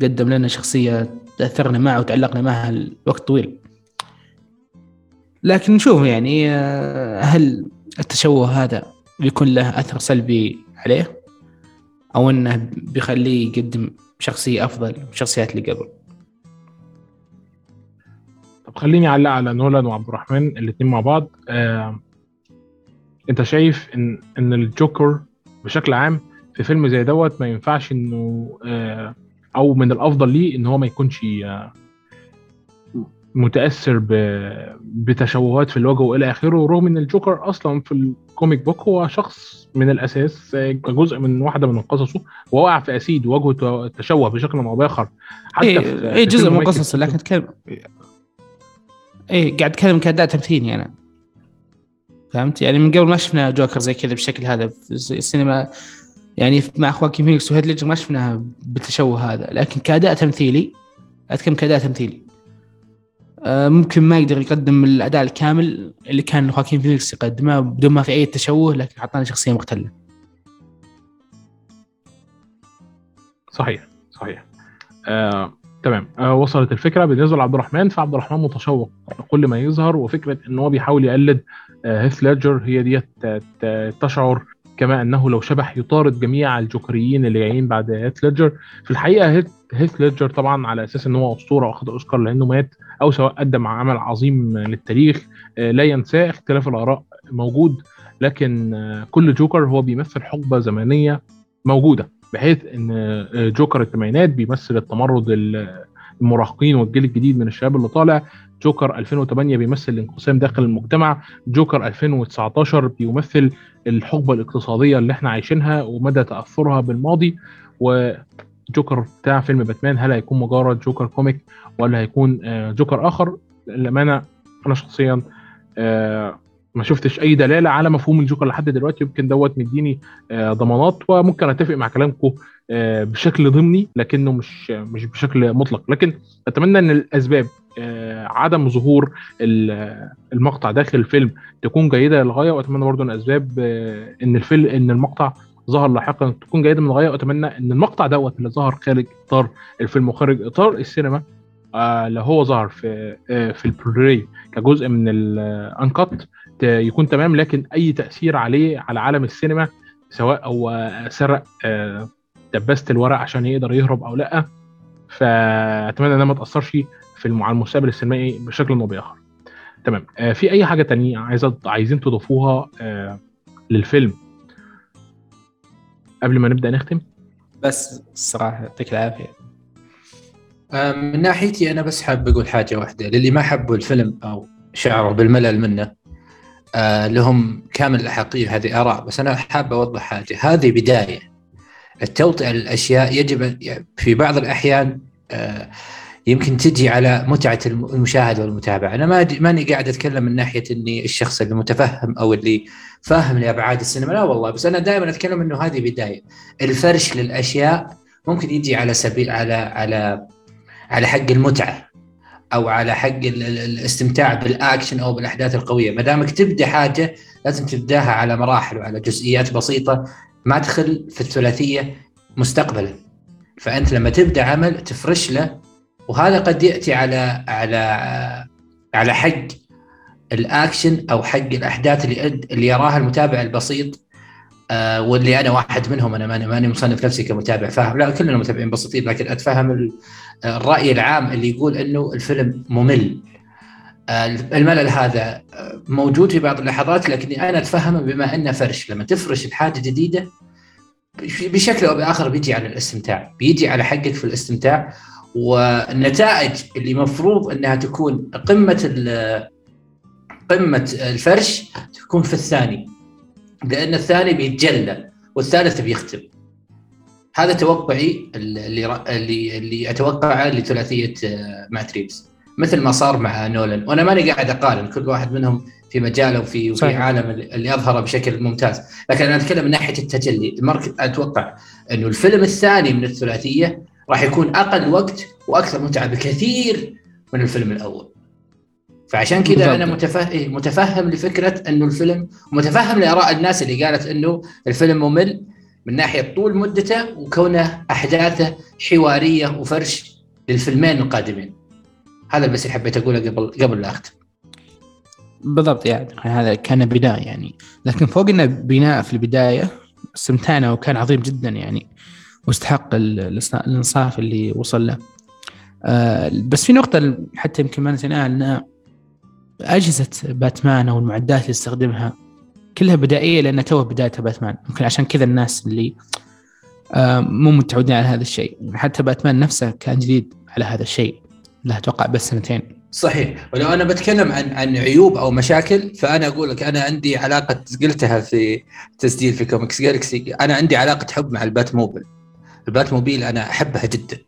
قدم لنا شخصية تأثرنا معه وتعلقنا معها لوقت طويل. لكن نشوف يعني أه، هل التشوه هذا بيكون له أثر سلبي عليه؟ أو إنه بيخليه يقدم شخصية أفضل من الشخصيات اللي قبل؟ طب خليني اعلق على نولان وعبد الرحمن الاثنين مع بعض. آه، أنت شايف إن إن الجوكر بشكل عام في فيلم زي دوت ما ينفعش إنه آه، أو من الأفضل ليه إن هو ما يكونش آه، متأثر بتشوهات في الوجه وإلى آخره رغم إن الجوكر أصلا في ال comic book هو شخص من الأساس جزء من واحدة من قصصه ووقع في acid ووجهه تشوه بشكل أو بآخر. حتى إيه, إيه جزء من قصصه لكن اتكلم إيه قاعد أتكلم كأداء تمثيلي أنا. فهمت؟ يعني من قبل ما شفنا جوكر زي كذا بالشكل هذا في السينما يعني مع خواكين فينيكس وهيث ليدجر ما شفناها بالتشوه هذا لكن كأداء تمثيلي اتكلم كأداء تمثيلي. آه، ممكن ما يقدر يقدم الأداء الكامل اللي كان خواكين فينيكس يقدمه بدون ما في أي تشوه لكن اعطانا شخصية مختله صحيح صحيح. آه، تمام. آه وصلت الفكرة. بالنسبة لعبد الرحمن فعبد الرحمن متشوق كل ما يظهر وفكرة ان هو بيحاول يقلد آه هيث ليدجر هي ديت تشعر كما أنه له شبح يطارد جميع الجوكريين اللي جايين بعد هيث ليدجر. في الحقيقة هيث ليدجر طبعا على أساس إن هو أسطورة وأخد أوسكار لأنه مات أو سواء قدم عمل عظيم للتاريخ آه لا ينساه اختلاف الآراء موجود لكن آه كل جوكر هو بيمثل حقبة زمنية موجودة بحيث إن آه، جوكر الثمانينات بيمثل التمرد المراهقين والجيل الجديد من الشباب اللي طالع. جوكر 2008 بيمثل الانقسام داخل المجتمع. جوكر 2019 بيمثل الحقبة الاقتصادية اللي إحنا عايشينها ومدى تأثرها بالماضي. وجوكر بتاع فيلم باتمان هل هيكون مجرد جوكر comic ولا هيكون آه، جوكر آخر؟ للأمانة أنا شخصيا آه، ما شفتش أي دلالة على مفهوم الجوكر لحد دلوقتي يمكن دوت مديني آه، ضمانات وممكن أتفق مع كلامكم آه، بشكل ضمني لكنه مش مش بشكل مطلق. لكن أتمنى إن الأسباب آه، عدم ظهور المقطع داخل الفيلم تكون جيدة للغاية وأتمنى برضو إن الأسباب إن الفيلم إن المقطع ظهر لاحقا تكون جيدة من الغاية وأتمنى إن المقطع دوت اللي ظهر خارج إطار الفيلم وخارج إطار السينما اللي هو ظهر في في البلوري كجزء من الانكت يكون تمام لكن أي تأثير عليه على عالم السينما سواء هو سرق آه، دبست الورق عشان يقدر يهرب أو لأ فأتمنى انها ما تاثرش في على المستقبل السينمائي بشكل أو بآخر. تمام. آه، في أي حاجة تانية عايزة عايزين تضيفوها آه، للفيلم؟ قبل ما نبدأ نختم. بس الصراحه يعطيك العافية. من ناحيتي أنا بس حاب أقول حاجة واحدة للي ما حبوا الفيلم أو شعروا بالملل منه. آه لهم كامل الأحقية هذه آراء بس أنا حاب أوضح حاجة. هذه بداية. التوطئة للأشياء يجب في بعض الأحيان آه يمكن تجي على متعة المشاهدة والمتابعة. أنا ما ماني قاعد أتكلم من ناحية أني الشخص اللي متفهم أو اللي فاهم لأبعاد السينما. لا والله بس أنا دائما أتكلم أنه هذه بداية. الفرش للأشياء ممكن يجي على سبيل على على على حق المتعة. أو على حق الاستمتاع بالأكشن أو بالأحداث القوية. ما دامك تبدأ حاجة لازم تبداها على مراحل وعلى جزئيات بسيطة ما تدخل في الثلاثية مستقبلا. فأنت لما تبدأ عمل تفرش له وهذا قد يأتي على على على حق الأكشن أو حق الأحداث اللي اللي يراها المتابع البسيط. آه واللي أنا واحد منهم أنا ماني ماني مصنف نفسي كمتابع فاهم. لا كلنا متابعين بسيطين لكن أتفهم الرأي العام اللي يقول إنه الفيلم ممل. آه الملل هذا موجود في بعض اللحظات لكني أنا اتفهمه بما إنه فرش. لما تفرش الحاجة جديدة بشكل أو بآخر بيجي على الاستمتاع. بيجي على حقك في الاستمتاع. والنتائج اللي مفروض إنها تكون قمة قمة الفرش تكون في الثاني. لأن الثاني بيتجلى والثالث بيختم. هذا توقعي اللي اللي اللي أتوقعه لثلاثية آه، مات ريفز. مثل ما صار مع نولان. وأنا ماني قاعد أقارن كل واحد منهم في مجاله وفي وفي صحيح. عالم اللي أظهره بشكل ممتاز. لكن أنا أتكلم من ناحية التجلي. المارك أتوقع إنه الفيلم الثاني من الثلاثية راح يكون أقل وقت وأكثر متعة بكثير من الفيلم الأول. فعشان كذا أنا متفهم إيه، متفهم لفكرة إنه الفيلم متفهم لآراء الناس اللي قالت إنه الفيلم ممل من ناحية طول مدته وكونه أحداثه حوارية وفرش للفيلمين القادمين. هذا بس اللي حبيت أقوله قبل قبل لا أختم. بالضبط يعني هذا كان بداية يعني. لكن فوق إنه بناء في البداية استمتعنا وكان عظيم جدا يعني. واستحق الإنصاف اللي وصل له. آه بس في نقطة حتى يمكن ما نسيناها ان أجهزة باتمان أو المعدات اللي يستخدمها كلها بدائية لأن تو بداية باتمان. ممكن عشان كذا الناس اللي آه مو متعودين على هذا الشيء. حتى باتمان نفسه كان جديد على هذا الشيء. له أتوقع بس سنتين. صحيح. ولو أنا بتكلم عن عن عيوب أو مشاكل فأنا أقول لك أنا عندي علاقة قلتها في تسجيل في كوميكس جالكسي أنا عندي علاقة حب مع البات موبيل البات موبيل أنا أحبها جدا.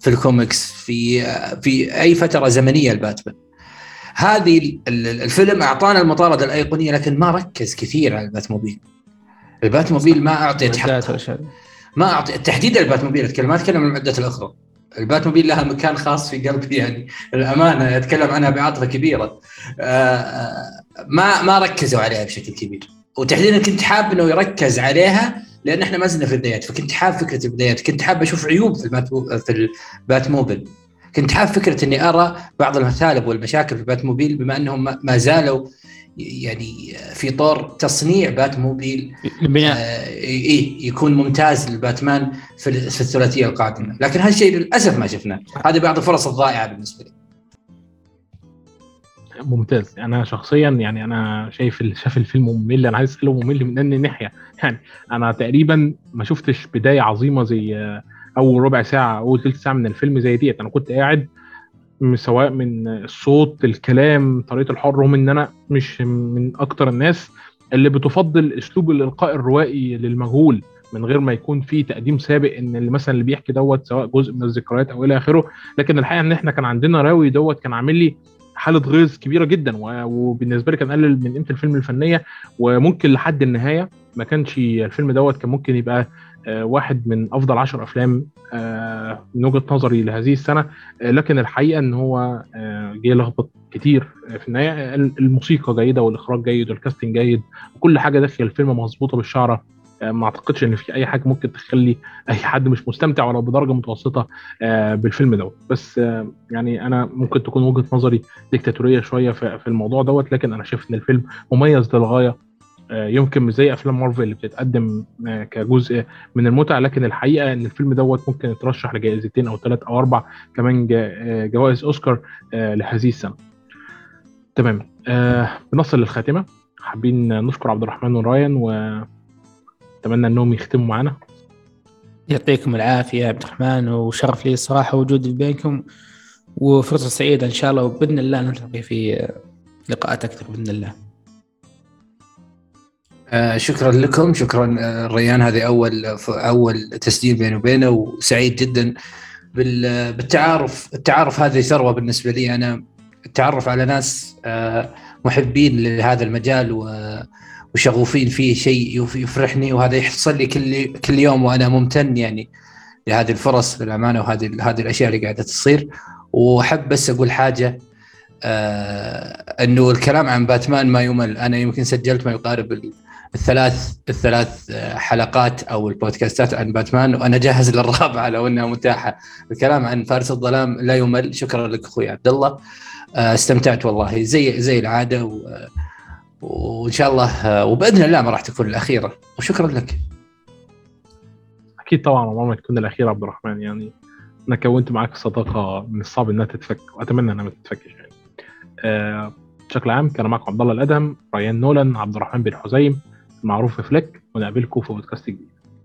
في الكوميكس في في أي فترة زمنية الباتمان. هذه الفيلم أعطانا المطارده الأيقونية لكن ما ركز كثير على البات موبيل البات موبيل ما اعطيت حقها ما اعطي تحديدا البات موبيل اتكلم ما أتكلم عن المعدات الأخرى. البات موبيل لها مكان خاص في قلبي يعني الأمانة أتكلم عنها بعاطفة كبيرة. آه، ما ما ركزوا عليها بشكل كبير. وتحديدا كنت حاب إنه يركز عليها لأن إحنا ما زلنا في البدايات فكنت حاب فكرة البدايات كنت حاب أشوف عيوب في البات موبيل كنت حاب فكرة إني أرى بعض المثالب والمشاكل في البات موبيل بما أنهم ما زالوا يعني في طور تصنيع بات موبيل البناء آه إيه يكون ممتاز للباتمان في, الثلاثية القادمة. لكن هالشيء للأسف ما شفناه. هذه بعض الفرص الضائعة بالنسبة لي. ممتاز. أنا شخصيا يعني أنا شايف شاف الفيلم ممل. أنا عايز أسأله ممل من اني ناحية؟ يعني أنا تقريبا ما شفتش بداية عظيمة زي أول ربع ساعة أول ثلث ساعة من الفيلم زي ديت. أنا كنت قاعد سواء من الصوت الكلام طريقة الحوار رغم إن أنا مش من أكتر الناس اللي بتفضل أسلوب الإلقاء الروائي للمجهول من غير ما يكون في تقديم سابق إن اللي مثلا اللي بيحكي دوت سواء جزء من الذكريات أو إلى آخره. لكن الحقيقة إن إحنا كان عندنا راوي دوت كان عامل لي حالة غيظ كبيرة جدا وبالنسبة لي كان قلل من قيمة الفيلم الفنية وممكن لحد النهاية ما كانش الفيلم دوت كان ممكن يبقى واحد من أفضل عشر أفلام آه، من وجهة نظري لهذه السنة. آه، لكن الحقيقة إن هو جه لخبط كتير في النهاية. الموسيقى جيدة والإخراج جيد والكاستنج جيد وكل حاجة داخل الفيلم مظبوطة بالشعرة. ما أعتقدش إن في أي حاجة ممكن تخلي أي حد مش مستمتع ولو بدرجة متوسطة بالفيلم دوت. بس يعني أنا ممكن تكون وجهة نظري ديكتاتورية شوية في الموضوع دوت لكن أنا شايف إن الفيلم مميز للغاية. آه، يمكن مش زي أفلام مارفل اللي بتتقدم آه، كجزء من المتعة لكن الحقيقة إن الفيلم دوت ممكن يترشح لجائزتين أو ثلاث أو أربع كمان آه، جوائز أوسكار لهذه السنة. تمام. بنصل للخاتمة. حابين نشكر عبد الرحمن ورايان واتمنى إنهم يختموا معنا. يعطيكم العافية عبد الرحمن وشرف لي الصراحه وجودي بينكم وفرصة سعيدة إن شاء الله وبإذن الله نلتقي في لقاءات أكثر بإذن الله. آه شكرا لكم. شكرا آه ريان هذه أول أول تسجيل بيني وبينه وسعيد جدا بالتعارف التعارف هذه ثروة بالنسبة لي. أنا التعرف على ناس آه محبين لهذا المجال وشغوفين فيه شيء يفرحني وهذا يحصل لي كل كل يوم وأنا ممتن يعني لهذه الفرص بالأمانة وهذه هذه الأشياء اللي قاعدة تصير. وأحب بس أقول حاجة آه أنه الكلام عن باتمان ما يمل. أنا يمكن سجلت ما يقارب الثلاث الثلاث حلقات أو البودكاستات عن باتمان وأنا جاهز للرابعة لو إنها متاحة. الكلام عن فارس الظلام لا يمل. شكرا لك أخوي عبد الله. آه، استمتعت والله. زي زي العادة و... وإن شاء الله وبإذن الله ما راح تكون الأخيرة. وشكرا لك. أكيد طبعا ما تكون الأخيرة عبد الرحمن. يعني أنا كونت معاك صداقة من الصعب إنها تتفك وأتمنى إنها ما تتفكش يعني. آه بشكل عام كان معكم عبد الله الأدهم ريان نولان عبد الرحمن بن حزيم. معروف في فليك ونقابلكم في بودكاست جديد.